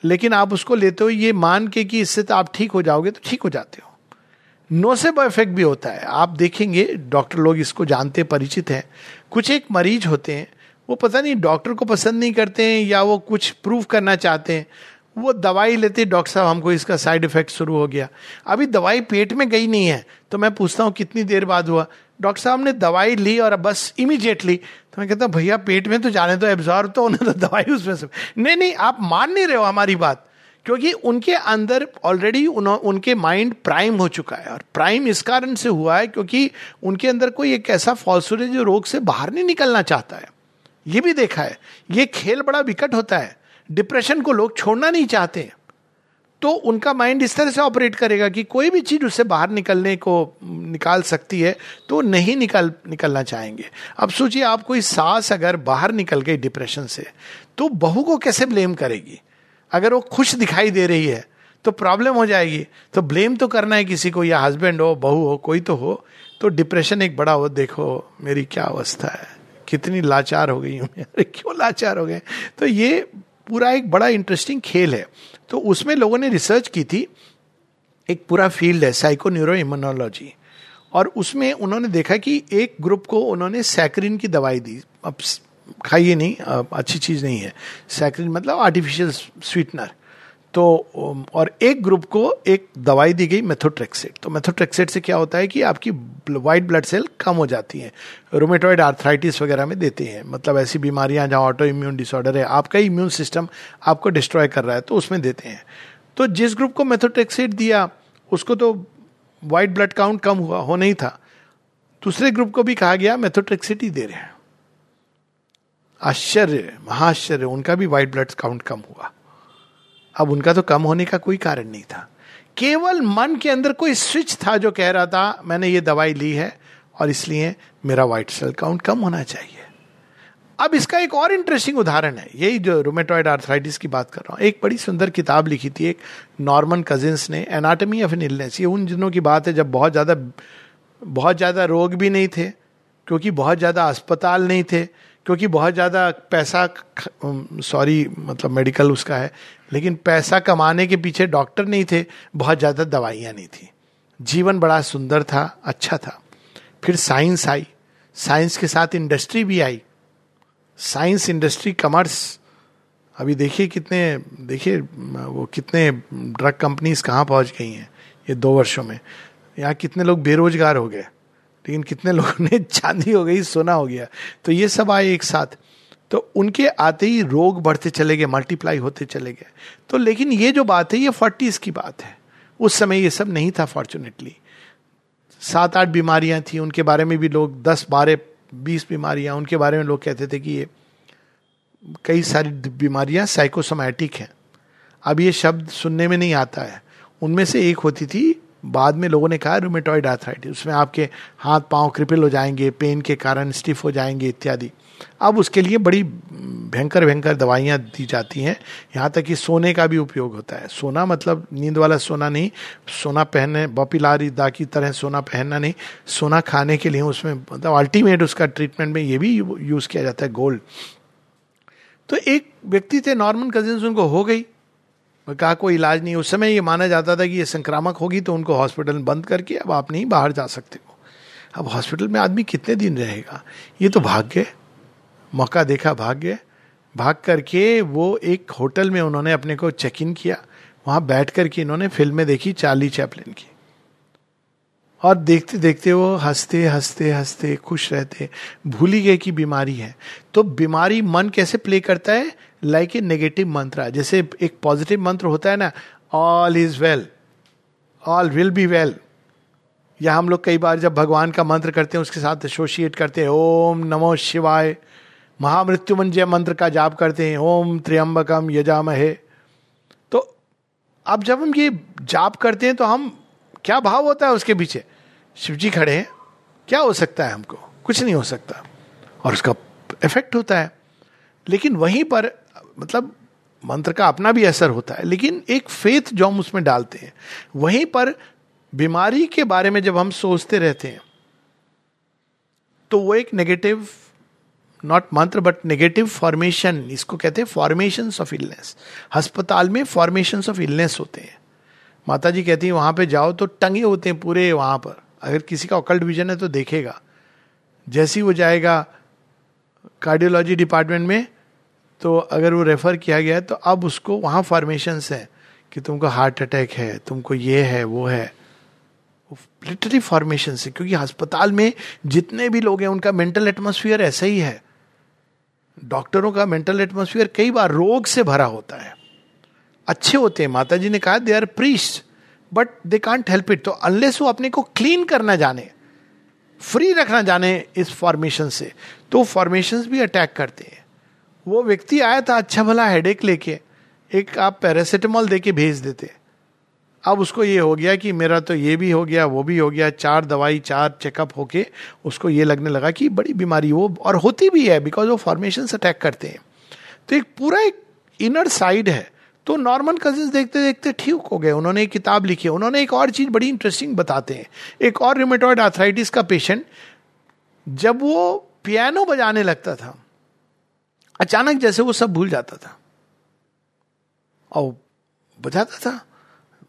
A: लेकिन आप उसको लेते हो, ये मान के कि इससे तो आप ठीक हो जाओगे तो ठीक हो जाते हो। नोसेबो इफ़ेक्ट भी होता है। आप देखेंगे डॉक्टर लोग इसको जानते, परिचित हैं। कुछ एक मरीज़ होते हैं, वो पता नहीं डॉक्टर को पसंद नहीं करते हैं या वो कुछ प्रूव करना चाहते हैं। वो दवाई लेते, डॉक्टर साहब, हमको इसका साइड इफ़ेक्ट शुरू हो गया। अभी दवाई पेट में गई नहीं है तो मैं पूछता हूँ कितनी देर बाद हुआ। डॉक्टर साहब ने दवाई ली और बस इमीडिएटली तो मैं कहता हूँ, भैया, पेट में तो जाने तो एब्जॉर्व तो उन्हें तो दवाई उसमें से। नहीं नहीं, आप मान नहीं रहे हो हमारी बात, क्योंकि उनके अंदर ऑलरेडी उनके माइंड प्राइम हो चुका है। और प्राइम इस कारण से हुआ है क्योंकि उनके अंदर कोई एक ऐसा फॉल्सूर है जो रोग से बाहर नहीं निकलना चाहता है। ये भी देखा है, ये खेल बड़ा विकट होता है। डिप्रेशन को लोग छोड़ना नहीं चाहते तो उनका माइंड इस तरह से ऑपरेट करेगा कि कोई भी चीज़ उससे बाहर निकलने को निकाल सकती है तो नहीं निकल, निकलना चाहेंगे। अब सोचिए, आप कोई सास अगर बाहर निकल गई डिप्रेशन से तो बहू को कैसे ब्लेम करेगी? अगर वो खुश दिखाई दे रही है तो प्रॉब्लम हो जाएगी। तो ब्लेम तो करना है किसी को, या हस्बैंड हो, बहू हो, कोई तो हो तो डिप्रेशन एक बड़ा हो, देखो मेरी क्या अवस्था है, कितनी लाचार हो गई हूँ अरे, क्यों लाचार हो गए? तो ये पूरा एक बड़ा इंटरेस्टिंग खेल है। तो उसमें लोगों ने रिसर्च की थी, एक पूरा फ़ील्ड है साइको न्यूरो इम्यूनोलॉजी और उसमें उन्होंने देखा कि एक ग्रुप को उन्होंने सैक्रिन की दवाई दी। अब खाइए नहीं अच्छी चीज़ नहीं है। सैक्रिन मतलब आर्टिफिशियल स्वीटनर तो और एक ग्रुप को एक दवाई दी गई मेथोट्रेक्सेट तो मेथोट्रेक्सेट से क्या होता है कि आपकी वाइट ब्लड सेल कम हो जाती हैं। रोमेटोइड आर्थराइटिस वगैरह में देते हैं। मतलब ऐसी बीमारियाँ जहाँ ऑटो इम्यून डिसऑर्डर है, आपका इम्यून सिस्टम आपको डिस्ट्रॉय कर रहा है तो उसमें देते हैं। तो जिस ग्रुप को मेथोट्रेक्सेट दिया, उसको तो वाइट ब्लड काउंट कम हुआ, हो नहीं था। दूसरे ग्रुप को भी कहा गया मेथोट्रेक्सेट ही दे रहे हैं। आश्चर्य महाश्चर्य उनका भी व्हाइट ब्लड काउंट कम हुआ। अब उनका तो कम होने का कोई कारण नहीं था। केवल मन के अंदर कोई स्विच था जो कह रहा था, मैंने ये दवाई ली है और इसलिए मेरा व्हाइट सेल काउंट कम होना चाहिए। अब इसका एक और इंटरेस्टिंग उदाहरण है। यही जो रोमेटोइड आर्थराइटिस की बात कर रहा हूँ। एक बड़ी सुंदर किताब लिखी थी एक नॉर्मन कजिन्स ने एनाटमी ऑफ़ एन इलनेस ये उन दिनों की बात है जब बहुत ज़्यादा बहुत ज़्यादा रोग भी नहीं थे, क्योंकि बहुत ज़्यादा अस्पताल नहीं थे। क्योंकि बहुत ज़्यादा पैसा सॉरी मतलब मेडिकल उसका है, लेकिन पैसा कमाने के पीछे डॉक्टर नहीं थे, बहुत ज़्यादा दवाइयाँ नहीं थी। जीवन बड़ा सुंदर था अच्छा था। फिर साइंस आई। साइंस के साथ इंडस्ट्री भी आई। साइंस इंडस्ट्री कमर्स अभी देखिए कितने, देखिए, वो कितने ड्रग कंपनीज़ कहाँ पहुँच गई हैं, ये दो वर्षों में। यहाँ कितने लोग बेरोजगार हो गए। लेकिन कितने लोगों ने चांदी हो गई, सोना हो गया। तो ये सब आए एक साथ। तो उनके आते ही रोग बढ़ते चले गए मल्टीप्लाई होते चले गए। तो लेकिन ये जो बात है, ये फोर्टीज की बात है। उस समय ये सब नहीं था फॉर्चुनेटली सात आठ बीमारियाँ थी, उनके बारे में भी लोग दस, बारह, बीस बीमारियाँ, उनके बारे में लोग कहते थे कि ये कई सारी बीमारियाँ साइकोसोमैटिक हैं। अब ये शब्द सुनने में नहीं आता है। उनमें से एक होती थी बाद में लोगों ने कहा रूमेटॉइड आर्थराइटिस उसमें आपके हाथ पाँव क्रिपल हो जाएँगे पेन के कारण स्टिफ हो जाएँगे, इत्यादि। अब उसके लिए बड़ी भयंकर भयंकर दवाइयाँ दी जाती हैं। यहाँ तक कि सोने का भी उपयोग होता है। सोना मतलब नींद वाला सोना नहीं, सोना पहनने, बपिलारी दा की तरह सोना पहनना नहीं। सोना खाने के लिए उसमें मतलब अल्टीमेट उसका ट्रीटमेंट में ये भी यूज़ किया जाता है गोल्ड तो एक व्यक्ति थे नॉर्मल कजिन उनको हो गई। कहा, कोई इलाज नहीं। उस समय ये माना जाता था कि ये संक्रामक होगी तो उनको हॉस्पिटल बंद करके अब आप नहीं बाहर जा सकते हो। अब हॉस्पिटल में आदमी कितने दिन रहेगा? ये तो भाग्य मौका देखा, भाग्य भाग करके वो एक होटल में उन्होंने अपने को चेक इन किया। वहाँ बैठ करके इन्होंने फ़िल्में देखी, चार्ली चैपलिन की। और देखते देखते वो हँसते हँसते हँसते, खुश रहते। भूल ही गए कि बीमारी है। तो बीमारी मन कैसे प्ले करता है? लाइक ए नेगेटिव मंत्र जैसे एक पॉजिटिव मंत्र होता है ना all is well all will be well या हम लोग कई बार जब भगवान का मंत्र करते हैं, उसके साथ एसोशिएट करते हैं, ओम नमो शिवाय। महामृत्युमंजय मंत्र का जाप करते हैं, ओम त्र्यंबकम यजामहे। तो अब जब हम ये जाप करते हैं तो हम क्या भाव होता है उसके पीछे? शिव जी खड़े हैं। क्या हो सकता है हमको? कुछ नहीं हो सकता। और उसका इफ़ेक्ट होता है। लेकिन वहीं पर मतलब मंत्र का अपना भी असर होता है। लेकिन एक फेथ जो हम उसमें डालते हैं, वहीं पर बीमारी के बारे में जब हम सोचते रहते हैं तो वो एक नेगेटिव नॉट मंत्र बट नेगेटिव फॉर्मेशन इसको कहते हैं फॉर्मेशन ऑफ़ इलनेस अस्पताल में फॉर्मेशन ऑफ़ इलनेस होते हैं। माता जी कहती है, वहाँ पे जाओ तो टंगे होते हैं पूरे वहाँ पर। अगर किसी का ओकल्ट विजन है तो देखेगा। जैसे ही वो जाएगा कार्डियोलॉजी डिपार्टमेंट में तो अगर वो रेफर किया गया तो अब उसको वहाँ फॉर्मेशन है कि तुमको हार्ट अटैक है, तुमको ये है, वो है। लिटरली फॉर्मेशन से क्योंकि अस्पताल में जितने भी लोग हैं, उनका मेंटल एटमोसफियर ऐसा ही है। डॉक्टरों का मेंटल एटमोसफियर कई बार रोग से भरा होता है। अच्छे होते हैं। माता जी ने कहा they are priest but they can't help it तो अनलेस वो अपने को क्लीन करना जाने फ्री रखना जाने इस फॉर्मेशन से तो फॉर्मेशन भी अटैक करते हैं। वो व्यक्ति आया था अच्छा भला हेडेक लेके, एक आप पैरासिटामोल दे के भेज देते। अब उसको ये हो गया कि मेरा तो ये भी हो गया, वो भी हो गया, चार दवाई, चार चेकअप होके उसको ये लगने लगा कि बड़ी बीमारी वो, और होती भी है बिकॉज़ वो फॉर्मेशन अटैक करते हैं। तो एक पूरा एक इनर साइड है। तो नॉर्मल कजिन देखते देखते ठीक हो गए। उन्होंने एक किताब लिखी उन्होंने एक और चीज़ बड़ी इंटरेस्टिंग बताते हैं। एक और रिमेटॉइड आर्थराइटिस का पेशेंट जब वो पियानो बजाने लगता था, अचानक जैसे वो सब भूल जाता था। और बजाता था,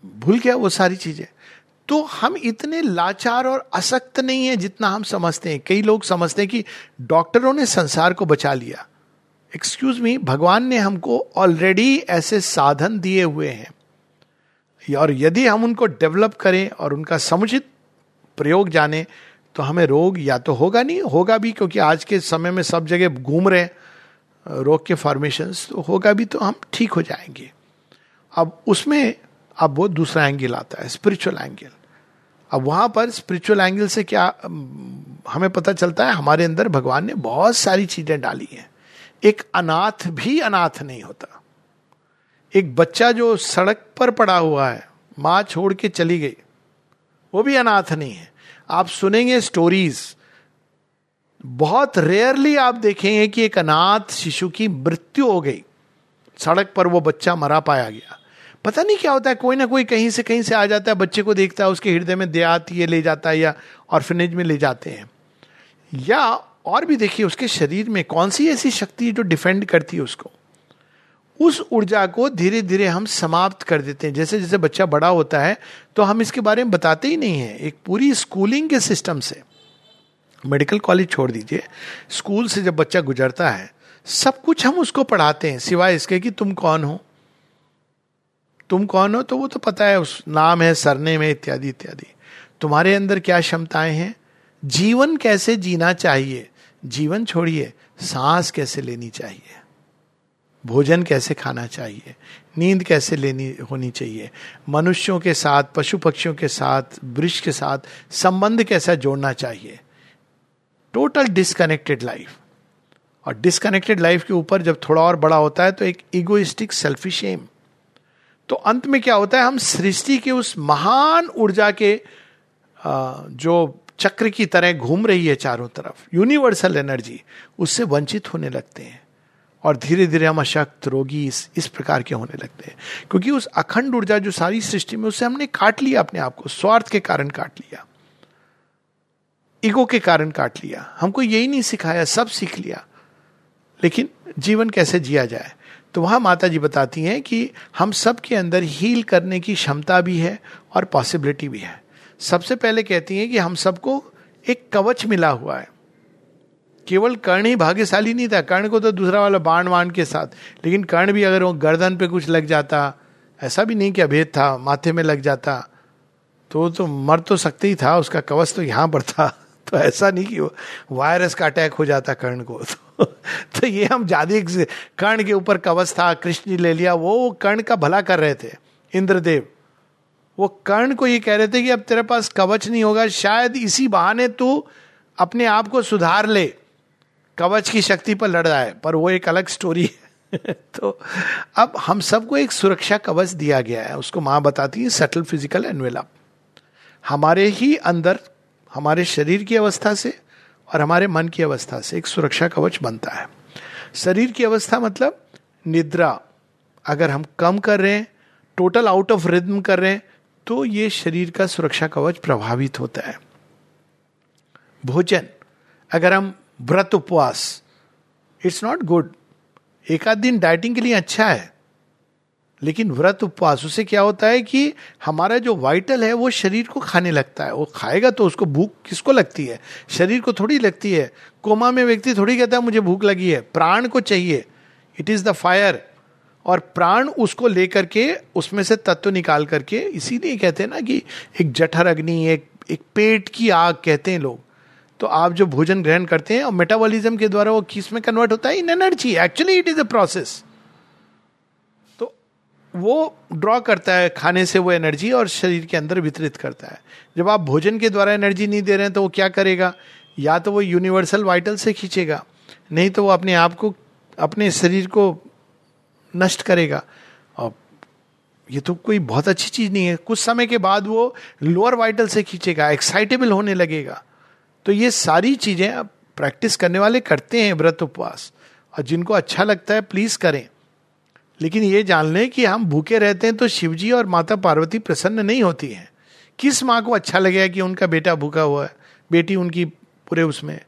A: भूल गया वो सारी चीज़ें। तो हम इतने लाचार और असक्त नहीं है जितना हम समझते हैं। कई लोग समझते हैं कि डॉक्टरों ने संसार को बचा लिया। एक्सक्यूज मी भगवान ने हमको ऑलरेडी ऐसे साधन दिए हुए हैं। और यदि हम उनको डेवलप करें और उनका समुचित प्रयोग जाने तो हमें रोग या तो होगा नहीं, होगा भी, क्योंकि आज के समय में सब जगह घूम रहे रोग के फॉर्मेशन तो होगा भी तो हम ठीक हो जाएँगे। अब उसमें, अब वो दूसरा एंगल आता है स्पिरिचुअल एंगल अब वहाँ पर स्पिरिचुअल एंगल से क्या, हमें पता चलता है, हमारे अंदर भगवान ने बहुत सारी चीज़ें डाली हैं। एक अनाथ भी अनाथ नहीं होता। एक बच्चा जो सड़क पर पड़ा हुआ है, माँ छोड़ के चली गई, वो भी अनाथ नहीं है। आप सुनेंगे स्टोरीज बहुत रेयरली आप देखेंगे कि एक अनाथ शिशु की मृत्यु हो गई। सड़क पर वो बच्चा मरा पाया गया। पता नहीं क्या होता है, कोई ना कोई कहीं से कहीं से आ जाता है, बच्चे को देखता है, उसके हृदय में दयात ये ले जाता है या ऑर्फिनेज में ले जाते हैं। या और भी देखिए उसके शरीर में कौन सी ऐसी शक्ति है जो डिफेंड करती है उसको? उस ऊर्जा को धीरे धीरे हम समाप्त कर देते हैं। जैसे जैसे बच्चा बड़ा होता है तो हम इसके बारे में बताते ही नहीं है। एक पूरी स्कूलिंग के सिस्टम से। मेडिकल कॉलेज छोड़ दीजिए। स्कूल से जब बच्चा गुजरता है, सब कुछ हम उसको पढ़ाते हैं, सिवाय इसके कि तुम कौन हो? तुम कौन हो? तो वो तो पता है, उस नाम है सरने में इत्यादि इत्यादि। तुम्हारे अंदर क्या क्षमताएँ हैं? जीवन कैसे जीना चाहिए? जीवन छोड़िए, सांस कैसे लेनी चाहिए? भोजन कैसे खाना चाहिए? नींद कैसे लेनी, होनी चाहिए? मनुष्यों के साथ पशु पक्षियों के साथ, वृक्ष के साथ संबंध कैसा जोड़ना चाहिए? टोटल डिसकनेक्टेड लाइफ और डिसकनेक्टेड लाइफ के ऊपर जब थोड़ा और बड़ा होता है तो एक इगोइस्टिक सेल्फिश एम तो अंत में क्या होता है? हम सृष्टि के उस महान ऊर्जा के जो चक्र की तरह घूम रही है चारों तरफ़। यूनिवर्सल एनर्जी उससे वंचित होने लगते हैं। और धीरे धीरे हम अशक्त रोगी इस, इस प्रकार के होने लगते हैं। क्योंकि उस अखंड ऊर्जा जो सारी सृष्टि में उससे हमने काट लिया अपने आप को स्वार्थ के कारण काट लिया। ईगो के कारण काट लिया। हमको यही नहीं सिखाया सब सीख लिया। लेकिन जीवन कैसे जिया जाए? तो वहाँ माता जी बताती हैं कि हम सब के अंदर हील करने की क्षमता भी है और पॉसिबिलिटी भी है। सबसे पहले कहती हैं कि हम सबको एक कवच मिला हुआ है। केवल कर्ण ही भाग्यशाली नहीं था। कर्ण को तो दूसरा वाला बाण वाण के साथ। लेकिन कर्ण भी अगर वो गर्दन पे कुछ लग जाता ऐसा भी नहीं कि अभेद था माथे में लग जाता तो तो मर तो सकते ही था उसका कवच तो यहाँ पर था। तो ऐसा नहीं कि वायरस का अटैक हो जाता कर्ण को। तो, तो ये हम ज़्यादा कर्ण के ऊपर कवच था कृष्ण ले लिया वो कर्ण का भला कर रहे थे। इंद्रदेव। वो कर्ण को ये कह रहे थे कि अब तेरे पास कवच नहीं होगा, शायद इसी बहाने तू अपने आप को सुधार ले। कवच की शक्ति पर लड़ रहा है, पर वो एक अलग स्टोरी है। तो अब हम सबको एक सुरक्षा कवच दिया गया है, उसको माँ बताती है सटल फ़िज़िकल एनवेलप हमारे ही अंदर, हमारे शरीर की अवस्था से और हमारे मन की अवस्था से एक सुरक्षा कवच बनता है। शरीर की अवस्था मतलब निद्रा। अगर हम कम कर रहे हैं टोटल आउट ऑफ़ रिद्म कर रहे हैं तो ये शरीर का सुरक्षा कवच प्रभावित होता है। भोजन, अगर हम व्रत उपवास इट्स नॉट गुड एक आध दिन डाइटिंग के लिए अच्छा है। लेकिन व्रत उपवास, उससे क्या होता है कि हमारा जो वाइटल है, वो शरीर को खाने लगता है। वो खाएगा तो उसको भूख किसको लगती है? शरीर को थोड़ी लगती है। कोमा में व्यक्ति थोड़ी कहता है, मुझे भूख लगी है। प्राण को चाहिए। इट इज़ द फायर और प्राण उसको लेकर के, उसमें से तत्व निकाल करके, इसीलिए कहते हैं ना कि एक जठर अग्नि, एक एक पेट की आग कहते हैं लोग। तो आप जो भोजन ग्रहण करते हैं और मेटाबॉलिज्म के द्वारा वो किसमें कन्वर्ट होता है? In energy actually it is a process तो वो ड्रॉ करता है, खाने से वो एनर्जी और शरीर के अंदर वितरित करता है। जब आप भोजन के द्वारा एनर्जी नहीं दे रहे हैं तो वो क्या करेगा? या तो वो यूनिवर्सल वाइटल से खींचेगा। नहीं तो वो अपने आप को, अपने शरीर को नष्ट करेगा। और ये तो कोई बहुत अच्छी चीज़ नहीं है। कुछ समय के बाद वो लोअर वाइटल से खींचेगा एक्साइटेबल होने लगेगा। तो ये सारी चीज़ें अब प्रैक्टिस करने वाले करते हैं व्रत उपवास और जिनको अच्छा लगता है प्लीज़ करें। लेकिन ये जान लें कि हम भूखे रहते हैं तो शिवजी और माता पार्वती प्रसन्न नहीं होती हैं। किस माँ को अच्छा लगेगा कि उनका बेटा भूखा हुआ है? बेटी उनकी पूरे उसमें।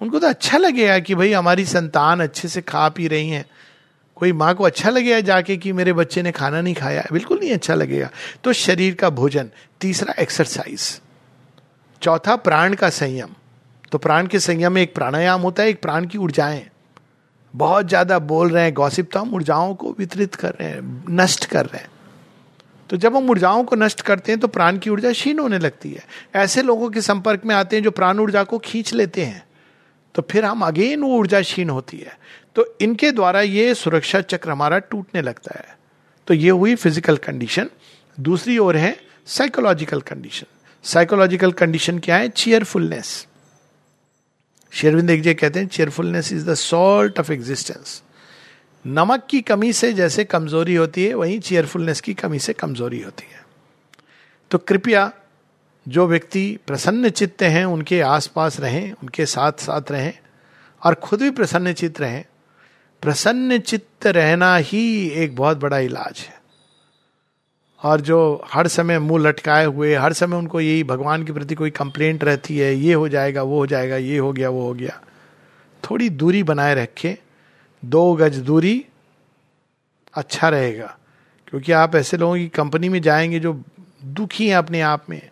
A: उनको तो अच्छा लगेगा कि भाई हमारी संतान अच्छे से खा पी रही हैं। कोई माँ को अच्छा लगेगा जाके कि मेरे बच्चे ने खाना नहीं खाया? बिल्कुल नहीं अच्छा लगेगा। तो शरीर का भोजन, तीसरा एक्सरसाइज चौथा, प्राण का संयम। तो प्राण के संयम में एक प्राणायाम होता है, एक प्राण की ऊर्जाएँ। बहुत ज़्यादा बोल रहे हैं गौसिप तो हम ऊर्जाओं को वितरित कर रहे हैं, नष्ट कर रहे हैं। तो जब हम ऊर्जाओं को नष्ट करते हैं तो प्राण की ऊर्जा क्षीण होने लगती है। ऐसे लोगों के संपर्क में आते हैं, जो प्राण ऊर्जा को खींच लेते हैं। तो फिर हम, अगेन वो ऊर्जा क्षीण होती है। तो इनके द्वारा ये सुरक्षा चक्र हमारा टूटने लगता है। तो ये हुई फ़िज़िकल कंडीशन दूसरी ओर है साइकोलॉजिकल कंडीशन साइकोलॉजिकल कंडीशन क्या है? चेयरफुलनेस शेरविंद एक जगह कहते हैं cheerfulness is the salt of existence नमक की कमी से जैसे कमज़ोरी होती है, वहीं चेयरफुलनेस की कमी से कमज़ोरी होती है। तो कृपया जो व्यक्ति प्रसन्न चित्त हैं, उनके आसपास रहें, उनके साथ साथ रहें, और खुद भी प्रसन्न चित्त रहें। प्रसन्न चित्त रहना ही एक बहुत बड़ा इलाज है। और जो हर समय मुँह लटकाए हुए, हर समय उनको यही भगवान के प्रति कोई कंप्लेंट रहती है, ये हो जाएगा, वो हो जाएगा, ये हो गया, वो हो गया। थोड़ी दूरी बनाए रखे, दो गज दूरी अच्छा रहेगा। क्योंकि आप ऐसे लोगों की कंपनी में जाएँगे जो दुखी हैं अपने आप में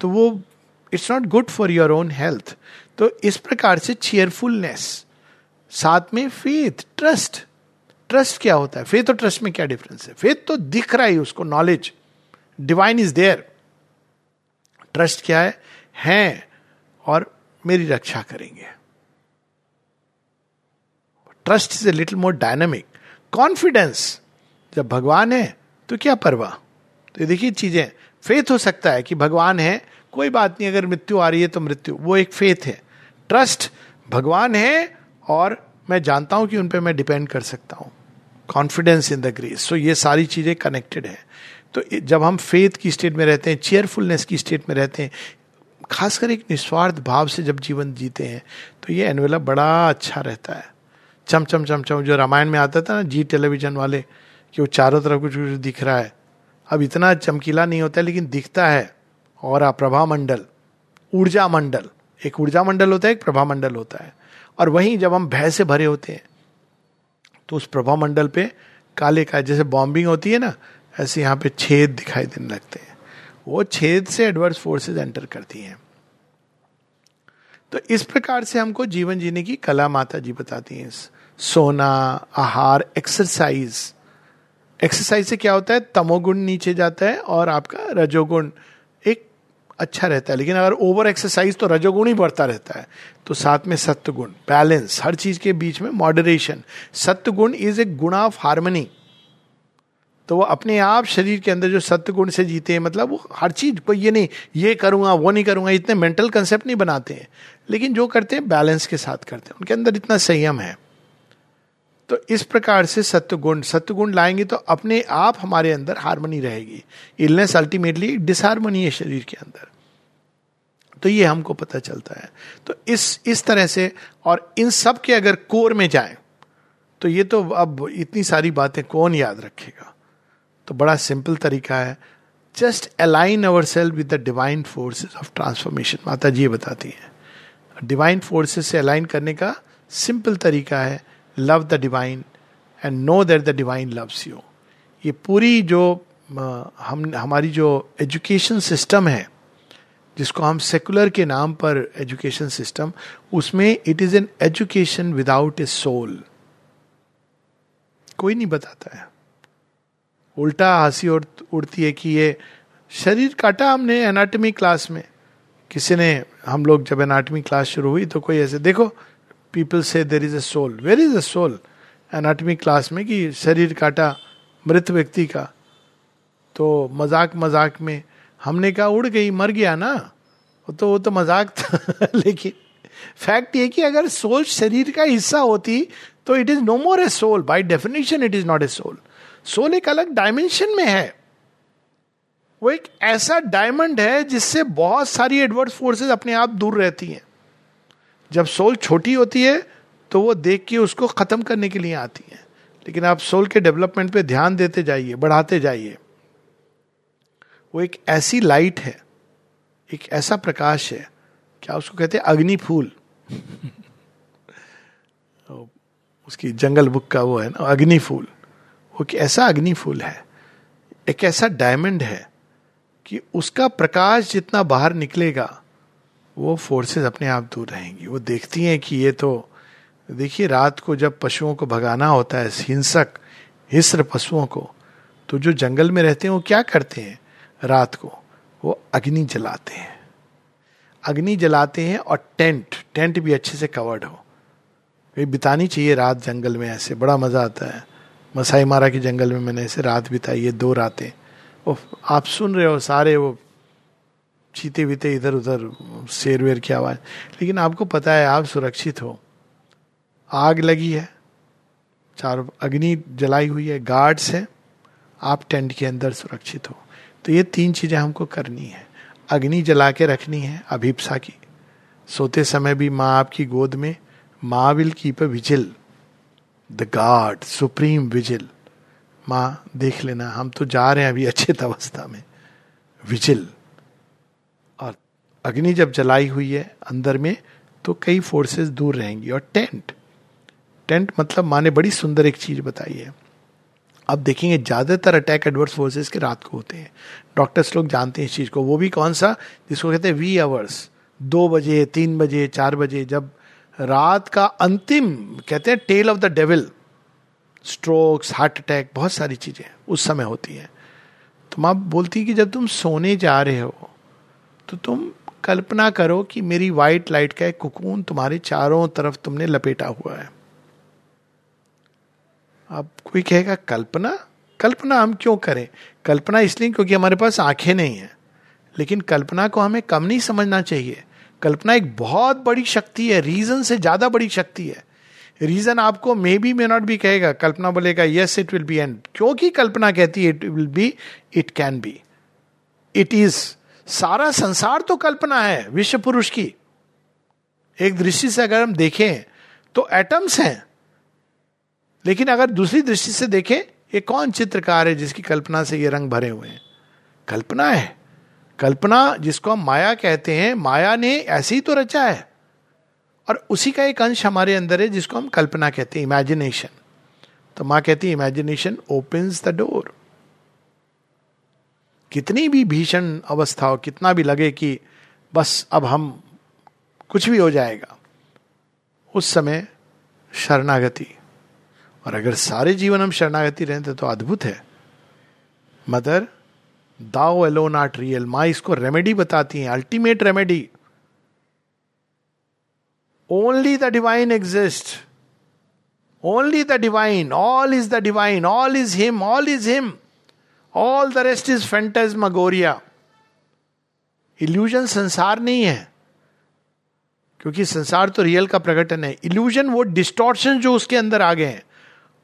A: तो वो it's not good for your own health तो इस प्रकार से चेयरफुलनेस साथ में फेथ ट्रस्ट ट्रस्ट क्या होता है? फेथ और ट्रस्ट में क्या डिफरेंस है? फेथ तो दिख रहा है उसको knowledge divine is there trust क्या है? हैं और मेरी रक्षा करेंगे। Trust is a little more dynamic confidence जब भगवान है तो क्या परवाह? तो ये देखिए चीज़ें। फेथ हो सकता है कि भगवान है, कोई बात नहीं, अगर मृत्यु आ रही है तो मृत्यु। वो एक फेथ है। ट्रस्ट भगवान है और मैं जानता हूँ कि उन पर मैं डिपेंड कर सकता हूँ। Confidence in the grace so ये सारी चीज़ें कनेक्टेड है। तो जब हम फेथ की स्टेट में रहते हैं चेयरफुलनेस की स्टेट में रहते हैं, खासकर एक निस्वार्थ भाव से जब जीवन जीते हैं तो ये एनवेलप बड़ा अच्छा रहता है। चम चम चम चम, जो रामायण में आता था ना, जी टेलीविज़न वाले, कि वो चारों तरफ़ कुछ कुछ दिख रहा है। अब इतना चमकीला नहीं होता है लेकिन दिखता है। और प्रभा मंडल ऊर्जा मंडल, एक ऊर्जा मंडल होता है, एक प्रभा मंडल होता है। और वहीं जब हम भय से भरे होते हैं तो उस प्रभाव मंडल पे काले का, जैसे बॉम्बिंग होती है ना, ऐसे यहाँ पे छेद दिखाई देने लगते हैं। वो छेद से एडवर्स फोर्सेस एंटर करती हैं। तो इस प्रकार से हमको जीवन जीने की कला माता जी बताती हैं। सोना, आहार एक्सरसाइज एक्सरसाइज से क्या होता है? तमोगुण नीचे जाता है और आपका रजोगुण अच्छा रहता है, लेकिन अगर ओवर एक्सरसाइज तो रजोगुण ही बढ़ता रहता है। तो साथ में सत्य गुण बैलेंस हर चीज़ के बीच में मॉडरेशन सत्य गुण इज़ ए गुण ऑफ़ हारमोनी तो वो अपने आप शरीर के अंदर जो सत्य गुण से जीते हैं मतलब वो हर चीज़, कोई ये नहीं, ये करूँगा, वो नहीं करूँगा, इतने मेंटल कंसेप्ट नहीं बनाते हैं। लेकिन जो करते हैं बैलेंस के साथ करते हैं। उनके अंदर इतना संयम है। तो इस प्रकार से सत्य गुण सत्य गुण लाएँगे तो अपने आप हमारे अंदर हारमोनी रहेगी। इलनेस अल्टीमेटली डिसहारमोनी है शरीर के अंदर। तो ये हमको पता चलता है। तो इस इस तरह से और इन सब के अगर कोर में जाए तो ये तो अब इतनी सारी बातें कौन याद रखेगा? तो बड़ा सिंपल तरीका है। Just align our self with the divine forces of transformation माता जी ये बताती है। डिवाइन फोर्सेस से अलाइन करने का सिंपल तरीका है। Love the divine and know that the divine loves you ये पूरी जो हम, हमारी जो एजुकेशन सिस्टम है, जिसको हम सेकुलर के नाम पर एजुकेशन सिस्टम उसमें it is an education without a soul कोई नहीं बताता है। उल्टा हँसी उड़ती है कि ये शरीर काटा हमने एनाटमी क्लास में। किसी ने, हम लोग जब एनाटमी क्लास शुरू हुई तो कोई ऐसे, देखो पीपल से there is a soul where is a soul anatomy class में कि शरीर काटा, मृत व्यक्ति का। तो मज़ाक मज़ाक में, हमने कहा उड़ गई, मर गया ना? वो तो वो तो मज़ाक था, लेकिन फैक्ट ये कि अगर सोल शरीर का हिस्सा होती तो it is no more a soul by definition it is not a soul soul एक अलग डायमेंशन में है। वो एक ऐसा डायमंड है जिससे बहुत सारी एडवर्स फोर्सेस अपने आप दूर रहती हैं। जब सोल छोटी होती है तो वो देख के उसको खत्म करने के लिए आती है। लेकिन आप सोल के डेवलपमेंट पे ध्यान देते जाइए, बढ़ाते जाइए। वो एक ऐसी लाइट है, एक ऐसा प्रकाश है, क्या उसको कहते हैं? अग्नि फूल। उसकी जंगल बुक का वो है ना, अग्नि फूल। वो एक ऐसा अग्नि फूल है, एक ऐसा डायमंड है कि उसका प्रकाश जितना बाहर निकलेगा वो फोर्सेस अपने आप दूर रहेंगी। वो देखती हैं कि ये तो देखिए, रात को जब पशुओं को भगाना होता है, हिंसक, हिस्र पशुओं को तो जो जंगल में रहते हैं, वो क्या करते हैं? रात को वो अग्नि जलाते हैं। अग्नि जलाते हैं और टेंट टेंट भी अच्छे से कवर्ड हो। बितानी चाहिए रात जंगल में ऐसे, बड़ा मज़ा आता है। मसाई मारा के जंगल में मैंने ऐसे रात बिताई है, दो रातें। वो आप सुन रहे हो सारे वो चीते बीते इधर उधर शेर वेर की आवाज़। लेकिन आपको पता है, आप सुरक्षित हो। आग लगी है, चारों, अग्नि जलाई हुई है गार्ड्स है। आप टेंट के अंदर सुरक्षित हो। तो ये तीन चीज़ें हमको करनी है। अग्नि जला के रखनी है, अभिप्सा की। सोते समय भी माँ आपकी गोद में, माँ will keep a vigil. The guard supreme vigil माँ, देख लेना, हम तो जा रहे हैं अभी अच्छे अवस्था में। विजिल। अग्नि जब जलाई हुई है अंदर में तो कई फोर्सेस दूर रहेंगी। और टेंट टेंट मतलब माँ ने बड़ी सुंदर एक चीज़ बताई है। अब देखेंगे ज़्यादातर अटैक एडवर्स फोर्सेस के रात को होते हैं। डॉक्टर्स लोग जानते हैं इस चीज़ को। वो भी कौन सा? जिसको कहते हैं वी आवर्स दो बजे, तीन बजे, चार बजे, जब रात का अंतिम, कहते हैं tail of the devil strokes heart attack बहुत सारी चीज़ें उस समय होती हैं। तो माँ बोलती कि जब तुम सोने जा रहे हो तो तुम कल्पना करो कि मेरी वाइट लाइट का एक कुकून तुम्हारे चारों तरफ़ तुमने लपेटा हुआ है। अब कोई कहेगा, कल्पना? कल्पना हम क्यों करें? कल्पना इसलिए क्योंकि हमारे पास आँखें नहीं है। लेकिन कल्पना को हमें कम नहीं समझना चाहिए। कल्पना एक बहुत बड़ी शक्ति है रीजन से ज़्यादा बड़ी शक्ति है। रीजन आपको मे बी मे नॉट भी कहेगा, कल्पना बोलेगा yes it will be and क्योंकि कल्पना कहती है it will be it can be it is सारा संसार तो कल्पना है विश्व पुरुष की। एक दृष्टि से अगर हम देखें तो एटम्स हैं। लेकिन अगर दूसरी दृष्टि से देखें, ये कौन चित्रकार है जिसकी कल्पना से ये रंग भरे हुए हैं? कल्पना है। कल्पना जिसको हम माया कहते हैं, माया ने ऐसे ही तो रचा है। और उसी का एक अंश हमारे अंदर है जिसको हम कल्पना कहते हैं इमेजिनेशन तो माँ कहती है इमेजिनेशन ओपन्स द डोर कितनी भी भीषण अवस्था हो, कितना भी लगे कि बस अब हम कुछ भी हो जाएगा, उस समय शरणागति। और अगर सारे जीवन हम शरणागति रहते तो अद्भुत है। मदर दाओ एलो नॉट रियल माँ इसको रेमेडी बताती हैं ultimate remedy only the divine exist only the divine all is the divine all is him all is him all the rest is phantasmagoria illusion संसार नहीं है। क्योंकि संसार तो रियल का प्रकटन है। इल्यूजन वो डिस्टोर्शन जो उसके अंदर आ गए हैं,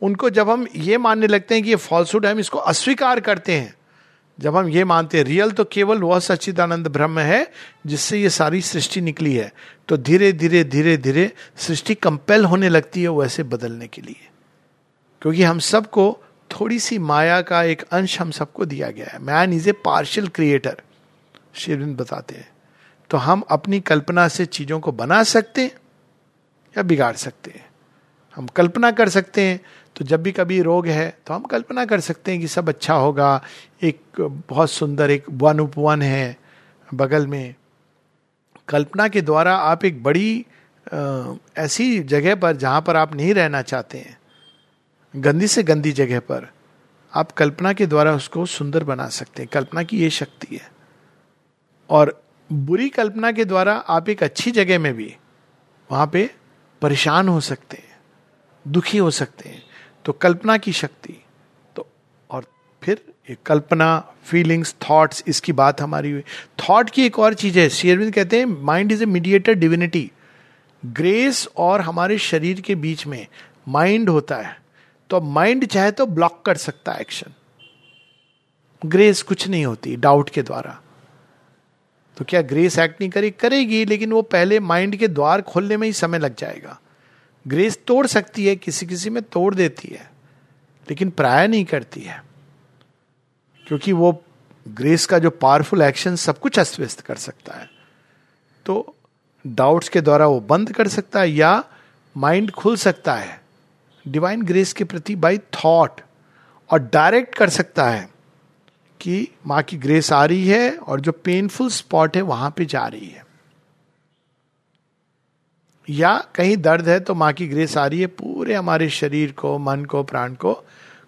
A: उनको जब हम ये मानने लगते हैं कि ये फॉल्सुड है, हम इसको अस्वीकार करते हैं। जब हम ये मानते हैं रियल तो केवल वह सच्चिदानंद ब्रह्म है, जिससे ये सारी सृष्टि निकली है। तो धीरे धीरे धीरे धीरे सृष्टि कंपेल होने लगती है वैसे बदलने के लिए। क्योंकि हम सबको थोड़ी सी माया का एक अंश हम सबको दिया गया है। Man is a partial creator शिविंद बताते हैं। तो हम अपनी कल्पना से चीज़ों को बना सकते हैं या बिगाड़ सकते हैं। हम कल्पना कर सकते हैं तो जब भी कभी रोग है तो हम कल्पना कर सकते हैं कि सब अच्छा होगा। एक बहुत सुंदर एक वन उपवन है बगल में। कल्पना के द्वारा आप एक बड़ी आ, ऐसी जगह पर जहाँ पर आप नहीं रहना चाहते हैं गंदी से गंदी जगह पर आप कल्पना के द्वारा उसको सुंदर बना सकते हैं। कल्पना की ये शक्ति है। और बुरी कल्पना के द्वारा आप एक अच्छी जगह में भी वहाँ पे परेशान हो सकते हैं, दुखी हो सकते हैं। तो कल्पना की शक्ति तो और फिर ये कल्पना फीलिंग्स थॉट्स इसकी बात हमारी हुई। थॉट की एक और चीज़ है शेयरविंद कहते हैं mind is a mediator divinity grace और हमारे शरीर के बीच में माइंड होता है। तो माइंड चाहे तो ब्लॉक कर सकता है एक्शन ग्रेस कुछ नहीं होती डाउट के द्वारा. तो क्या ग्रेस एक्ट नहीं करेगी करेगी, लेकिन वो पहले माइंड के द्वार खोलने में ही समय लग जाएगा. ग्रेस तोड़ सकती है किसी किसी में तोड़ देती है, लेकिन प्राय नहीं करती है. क्योंकि वो ग्रेस का जो पावरफुल एक्शन सब कुछ अस्त व्यस्त कर सकता है. तो डाउट्स के द्वारा वो बंद कर सकता है या माइंड खुल सकता है. डिवाइन ग्रेस के प्रति बाई थॉट और डायरेक्ट कर सकता है कि माँ की ग्रेस आ रही है और जो पेनफुल स्पॉट है वहाँ पे जा रही है। या कहीं दर्द है तो माँ की ग्रेस आ रही है, पूरे हमारे शरीर को, मन को, प्राण को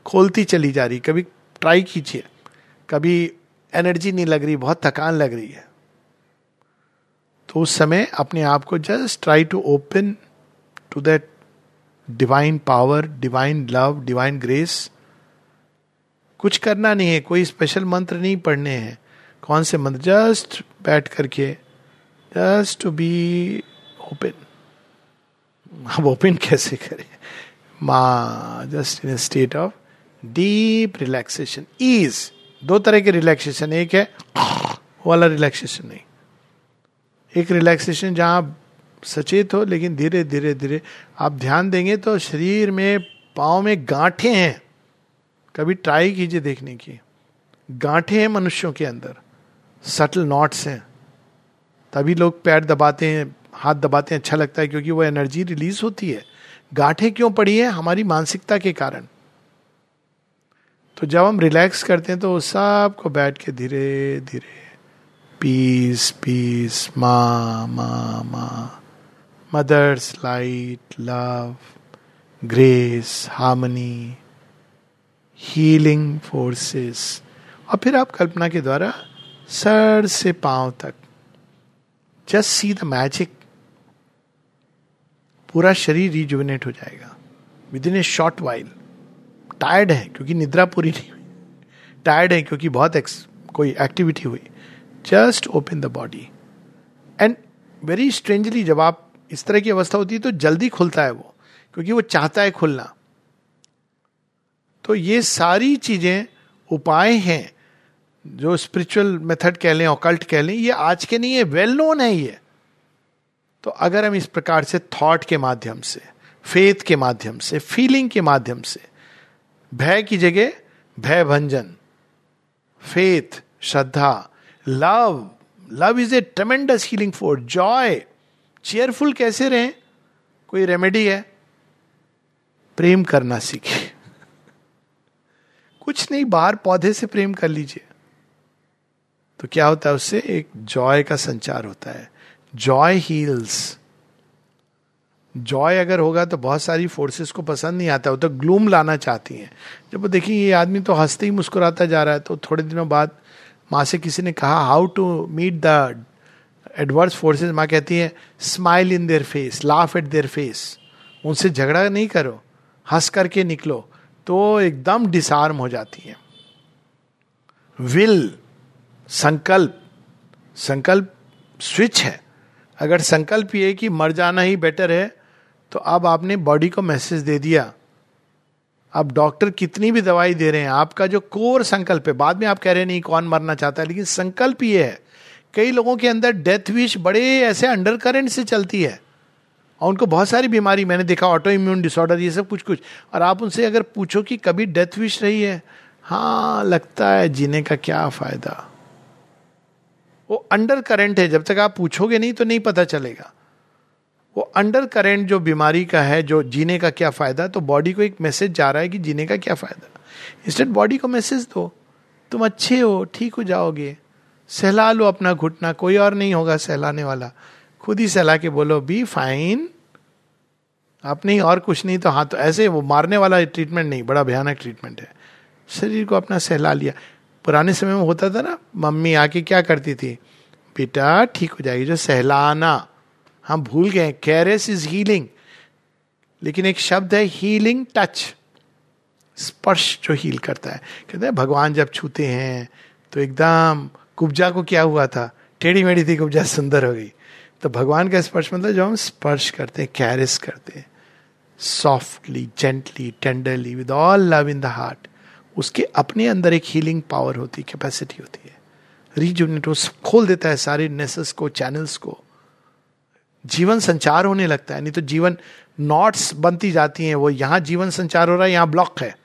A: खोलती चली जा रही कभी ट्राई कीजिए, कभी एनर्जी नहीं लग रही, बहुत थकान लग रही है। तो उस समय अपने आप को just try to open to that divine power divine love divine grace कुछ करना नहीं है, कोई स्पेशल मंत्र नहीं पढ़ने हैं। कौन से मंत्र? जस्ट बैठ करके जस्ट टू बी ओपन अब ओपन कैसे करें? माँ just in state of deep relaxation ease दो तरह के रिलैक्सेशन एक है वाला रिलैक्सेशन नहीं। एक रिलैक्सेशन जहाँ सचेत हो, लेकिन धीरे धीरे धीरे। आप ध्यान देंगे तो शरीर में, पाँव में गांठे हैं। कभी ट्राई कीजिए देखने की। गांठे हैं मनुष्यों के अंदर। सटल नॉट्स हैं। तभी लोग पैर दबाते हैं, हाथ दबाते हैं अच्छा लगता है, क्योंकि वो एनर्जी रिलीज़ होती है। गांठे क्यों पड़ी है? हमारी मानसिकता के कारण। तो जब हम रिलैक्स करते हैं तो सबको बैठ के धीरे धीरे पीस पीस मा मा मा। Mother's light love grace harmony healing forces और फिर आप कल्पना के द्वारा सर से पाँव तक जस्ट सी द मैजिक पूरा शरीर रिजुविनेट हो जाएगा. Within a short while tired है क्योंकि निद्रा पूरी नहीं हुई. टायर्ड है क्योंकि बहुत एक्स, कोई एक्टिविटी हुई. Just open the body and very strangely जब आप इस तरह की अवस्था होती है तो जल्दी खुलता है वो, क्योंकि वो चाहता है खुलना। तो ये सारी चीज़ें, उपाय हैं, जो स्पिरिचुअल मेथड कह लें ऑकल्ट कह लें, ये आज के नहीं है वेल नोन है ये। तो अगर हम इस प्रकार से थॉट के माध्यम से फेथ के माध्यम से फीलिंग के माध्यम से, भय की जगह, भय भंजन faith Shraddha love love is a tremendous healing for joy cheerful कैसे रहें? कोई रेमेडी है? प्रेम करना सीखे कुछ नहीं, बाहर पौधे से प्रेम कर लीजिए। तो क्या होता है उससे? एक जॉय का संचार होता है। जॉय हील्स जॉय अगर होगा तो बहुत सारी फोर्सेस को पसंद नहीं आता, वो तो ग्लूम लाना चाहती हैं। जब वो देखिए ये आदमी तो हँसते ही मुस्कुराता जा रहा है तो थोड़े दिनों बाद माँ से किसी ने कहा how to meet the adverse forces माँ कहती है smile in their face laugh at their face उनसे झगड़ा नहीं करो, हंस करके निकलो तो एकदम डिसार्म हो जाती है। विल संकल्प संकल्प स्विच है। अगर संकल्प ये कि मर जाना ही बेटर है तो अब आपने बॉडी को मैसेज दे दिया। अब डॉक्टर कितनी भी दवाई दे रहे हैं, आपका जो कोर संकल्प है, बाद में आप कह रहे नहीं, कौन मरना चाहता है, लेकिन संकल्प ये है। कई लोगों के अंदर डेथ विश बड़े ऐसे अंडर करेंट से चलती है। और उनको बहुत सारी बीमारी, मैंने देखा ऑटो इम्यून डिसऑर्डर ये सब कुछ कुछ और आप उनसे अगर पूछो कि कभी डेथ विश रही है हाँ लगता है जीने का क्या फ़ायदा। वो अंडर करेंट है, जब तक आप पूछोगे नहीं तो नहीं पता चलेगा। वो अंडर करेंट जो बीमारी का है, जो जीने का क्या फ़ायदा तो बॉडी को एक मैसेज जा रहा है कि जीने का क्या फ़ायदा। इंस्टेंट बॉडी को मैसेज दो। तुम अच्छे हो, ठीक हो जाओगे। सहला लो अपना घुटना, कोई और नहीं होगा सहलाने वाला। खुद ही सहला के बोलो बी फाइन आप नहीं, और कुछ नहीं तो हाँ तो ऐसे वो मारने वाला ट्रीटमेंट नहीं, बड़ा भयानक ट्रीटमेंट है। शरीर को अपना सहला लिया। पुराने समय में होता था ना, मम्मी आके क्या करती थी? बेटा, ठीक हो जाएगी, जो सहलाना। हम भूल गए कैरेस इज़ हीलिंग लेकिन एक शब्द है हीलिंग टच स्पर्श जो हील करता है। कहते हैं, भगवान जब छूते हैं तो एकदम कुब्जा को क्या हुआ था? टेढ़ी मेढ़ी थी, कुब्जा सुंदर हो गई। तो भगवान का स्पर्श मतलब जो हम स्पर्श करते हैं कैरिस करते हैं। Softly gently tenderly with all love in the heart उसके अपने अंदर एक हीलिंग पावर होती कैपेसिटी होती है। रीजुनेट खोल देता है सारे नेसेस को चैनल्स को। जीवन संचार होने लगता है, नहीं तो जीवन नॉट्स बनती जाती हैं। वो यहाँ जीवन संचार हो रहा है, यहाँ ब्लॉक है।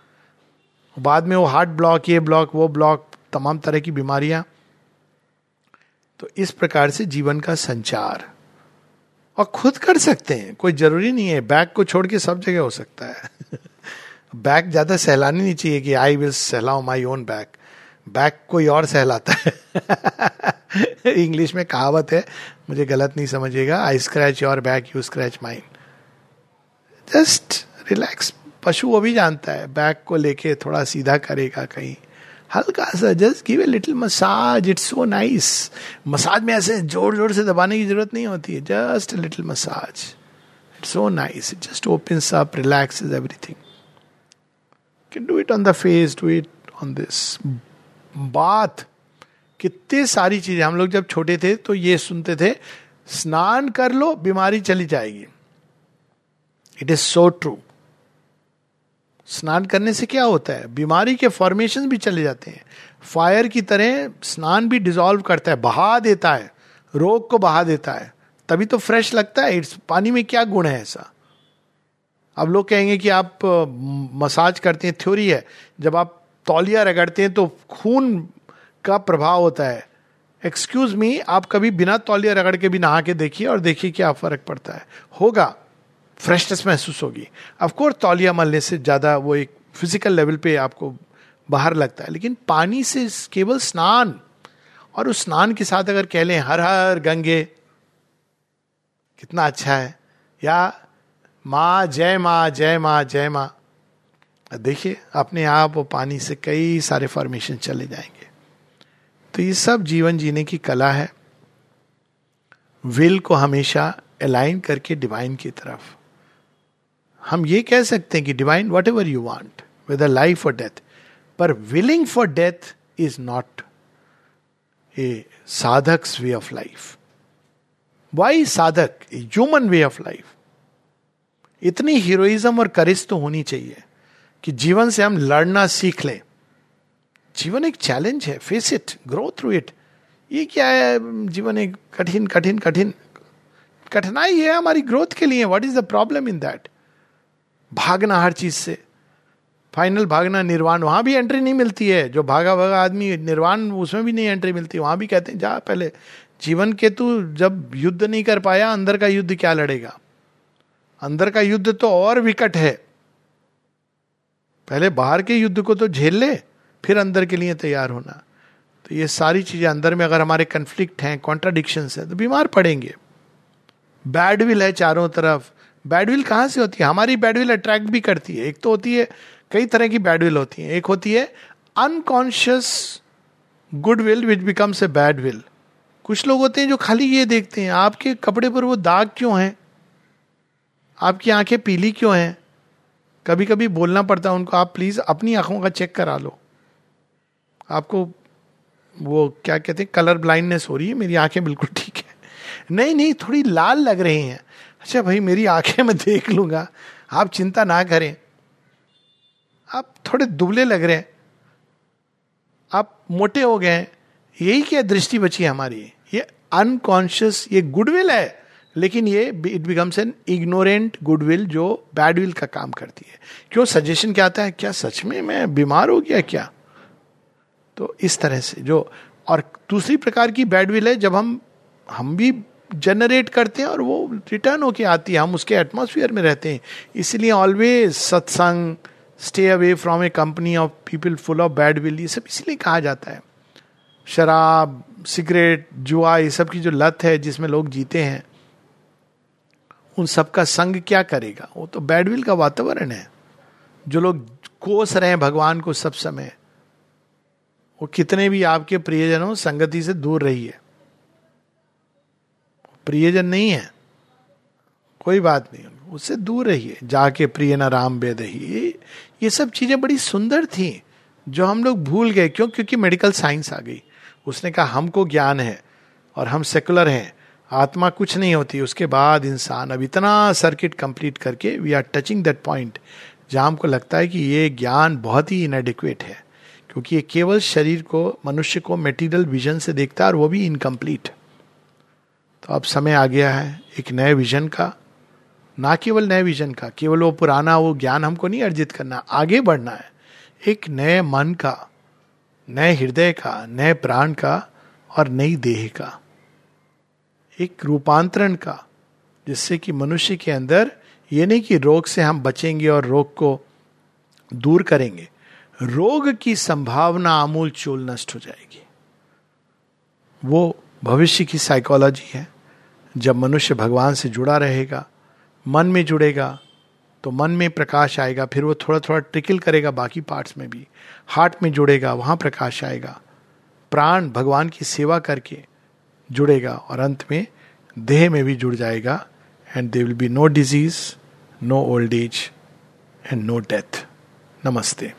A: बाद में वो हार्ट ब्लॉक ये ब्लॉक वो ब्लॉक तमाम तरह की बीमारियाँ। तो इस प्रकार से जीवन का संचार। और खुद कर सकते हैं, कोई ज़रूरी नहीं है, बैग को छोड़ के सब जगह हो सकता है। बैग ज़्यादा सहलानी नहीं चाहिए कि आई विल सहलाओ माई ओन बैग बैग कोई और सहलाता है। इंग्लिश में कहावत है, मुझे गलत नहीं समझिएगा I scratch your back you scratch mine just relax पशु वो भी जानता है, बैग को लेके थोड़ा सीधा करेगा कहीं। हल्का सा just give a little massage it's so nice massage में ऐसे ज़ोर ज़ोर से दबाने की ज़रूरत नहीं होती है just little massage it's so nice it just open up relax is everything can do it on the face do it on this बात कितनी सारी चीज़ें, हम लोग जब छोटे थे तो ये सुनते थे, स्नान कर लो, बीमारी चली जाएगी. इट इज़ सो ट्रू स्नान करने से क्या होता है? बीमारी के फॉर्मेशन भी चले जाते हैं। फायर की तरह स्नान भी डिजोल्व करता है, बहा देता है। रोग को बहा देता है। तभी तो फ्रेश लगता है। इट्स पानी में क्या गुण है ऐसा? अब लोग कहेंगे कि आप मसाज करते हैं थ्योरी है। जब आप तौलिया रगड़ते हैं तो खून का प्रभाव होता है। एक्सक्यूज मी आप कभी बिना तौलिया रगड़ के भी नहा के देखिए और देखिए क्या फ़र्क पड़ता है। होगा। फ्रेशनेस महसूस होगी। अफकोर्स तौलिया मलने से ज़्यादा वो एक फ़िज़िकल लेवल पे आपको बाहर लगता है, लेकिन पानी से केवल स्नान और उस स्नान के साथ अगर कह लें, हर हर गंगे, कितना अच्छा है। या माँ, जय माँ जय माँ जय माँ। देखिए, अपने आप वो पानी से कई सारे फॉर्मेशन चले जाएँगे। तो ये सब जीवन जीने की कला है। विल को हमेशा अलाइन करके डिवाइन की तरफ़। हम ये कह सकते हैं कि divine whatever you want with life और डेथ पर willing for death is not a sadhak way of life why sadhak human way of life इतनी हीरोइज्म और करिस तो होनी चाहिए कि जीवन से हम लड़ना सीख लें। जीवन एक चैलेंज है face it grow through it ये क्या है? जीवन एक कठिन कठिन कठिन, कठिनाई है हमारी ग्रोथ के लिए। What is the problem in that भागना हर चीज़ से। फाइनल भागना, निर्वाण, वहाँ भी एंट्री नहीं मिलती है। जो भागा भागा आदमी, निर्वाण, उसमें भी नहीं एंट्री मिलती। वहाँ भी कहते हैं, जा पहले, जीवन के तू जब युद्ध नहीं कर पाया, अंदर का युद्ध क्या लड़ेगा? अंदर का युद्ध तो और विकट है। पहले बाहर के युद्ध को तो झेल ले, फिर अंदर के लिए तैयार होना। तो ये सारी चीज़ें अंदर में अगर हमारे कंफ्लिक्ट हैं कॉन्ट्राडिक्शन है तो बीमार पड़ेंगे। बैड विल है चारों तरफ़। बैडविल कहाँ से होती है? हमारी बैडविल अट्रैक्ट भी करती है। एक तो होती है, कई तरह की बैडविल होती है। एक होती है unconscious good will which becomes a bad will कुछ लोग होते हैं जो खाली ये देखते हैं, आपके कपड़े पर वो दाग क्यों हैं? आपकी आँखें पीली क्यों हैं? कभी कभी बोलना पड़ता है उनको, आप प्लीज़ अपनी आँखों का चेक करा लो। आपको वो क्या कहते हैं कलर ब्लाइंडनेस हो रही है? मेरी आँखें बिल्कुल ठीक है। नहीं नहीं, थोड़ी लाल लग रही हैं। अच्छा भाई, मेरी आँखें मैं देख लूँगा। आप चिंता ना करें। आप थोड़े दुबले लग रहे हैं। आप मोटे हो गए यही क्या दृष्टि बची है हमारी? ये अनकॉन्शियस ये गुडविल है। लेकिन ये it becomes an ignorant goodwill जो बैडविल का काम करती है। क्यों? सजेशन क्या आता है? क्या सच में मैं बीमार हो गया क्या? तो इस तरह से जो और दूसरी प्रकार की बैडविल है, जब हम हम भी जनरेट करते हैं और वो रिटर्न होके आती है। हम उसके एटमोसफियर में रहते हैं। इसलिए always satsang stay away from a company of people full of bad will ये सब इसलिए कहा जाता है। शराब, सिगरेट, जुआ, ये सब की जो लत है जिसमें लोग जीते हैं, उन सब का संग क्या करेगा? वो तो बैडविल का वातावरण है। जो लोग कोस रहे हैं भगवान को सब समय, वो कितने भी आपके प्रियजनों, संगति से दूर रहिए। प्रियजन नहीं है। कोई बात नहीं, उससे दूर रहिए। जाके प्रिय न राम वेद ही। ये सब चीज़ें बड़ी सुंदर थी, जो हम लोग भूल गए। क्यों? क्योंकि मेडिकल साइंस आ गई। उसने कहा, हमको ज्ञान है और हम सेकुलर हैं। आत्मा कुछ नहीं होती। उसके बाद इंसान। अब इतना सर्किट कंप्लीट करके we are touching that point जहाँ हमको लगता है कि ये ज्ञान बहुत ही इनएडिक्वेट है। क्योंकि ये केवल शरीर को, मनुष्य को मेटीरियल विजन से देखता है और वो भी इनकम्प्लीट तो अब समय आ गया है एक नए विजन का। ना केवल नए विजन का, केवल वो पुराना, वो ज्ञान हमको नहीं अर्जित करना, आगे बढ़ना है। एक नए मन का, नए हृदय का, नए प्राण का और नई देह का। एक रूपांतरण का, जिससे कि मनुष्य के अंदर ये नहीं कि रोग से हम बचेंगे और रोग को दूर करेंगे, रोग की संभावना आमूल चूल नष्ट हो जाएगी। वो भविष्य की साइकोलॉजी है। जब मनुष्य भगवान से जुड़ा रहेगा, मन में जुड़ेगा तो मन में प्रकाश आएगा, फिर वो थोड़ा थोड़ा ट्रिकल करेगा बाकी पार्ट्स में भी। हार्ट में जुड़ेगा, वहाँ प्रकाश आएगा। प्राण भगवान की सेवा करके जुड़ेगा और अंत में देह में भी जुड़ जाएगा and they will be no disease no old age and no death नमस्ते।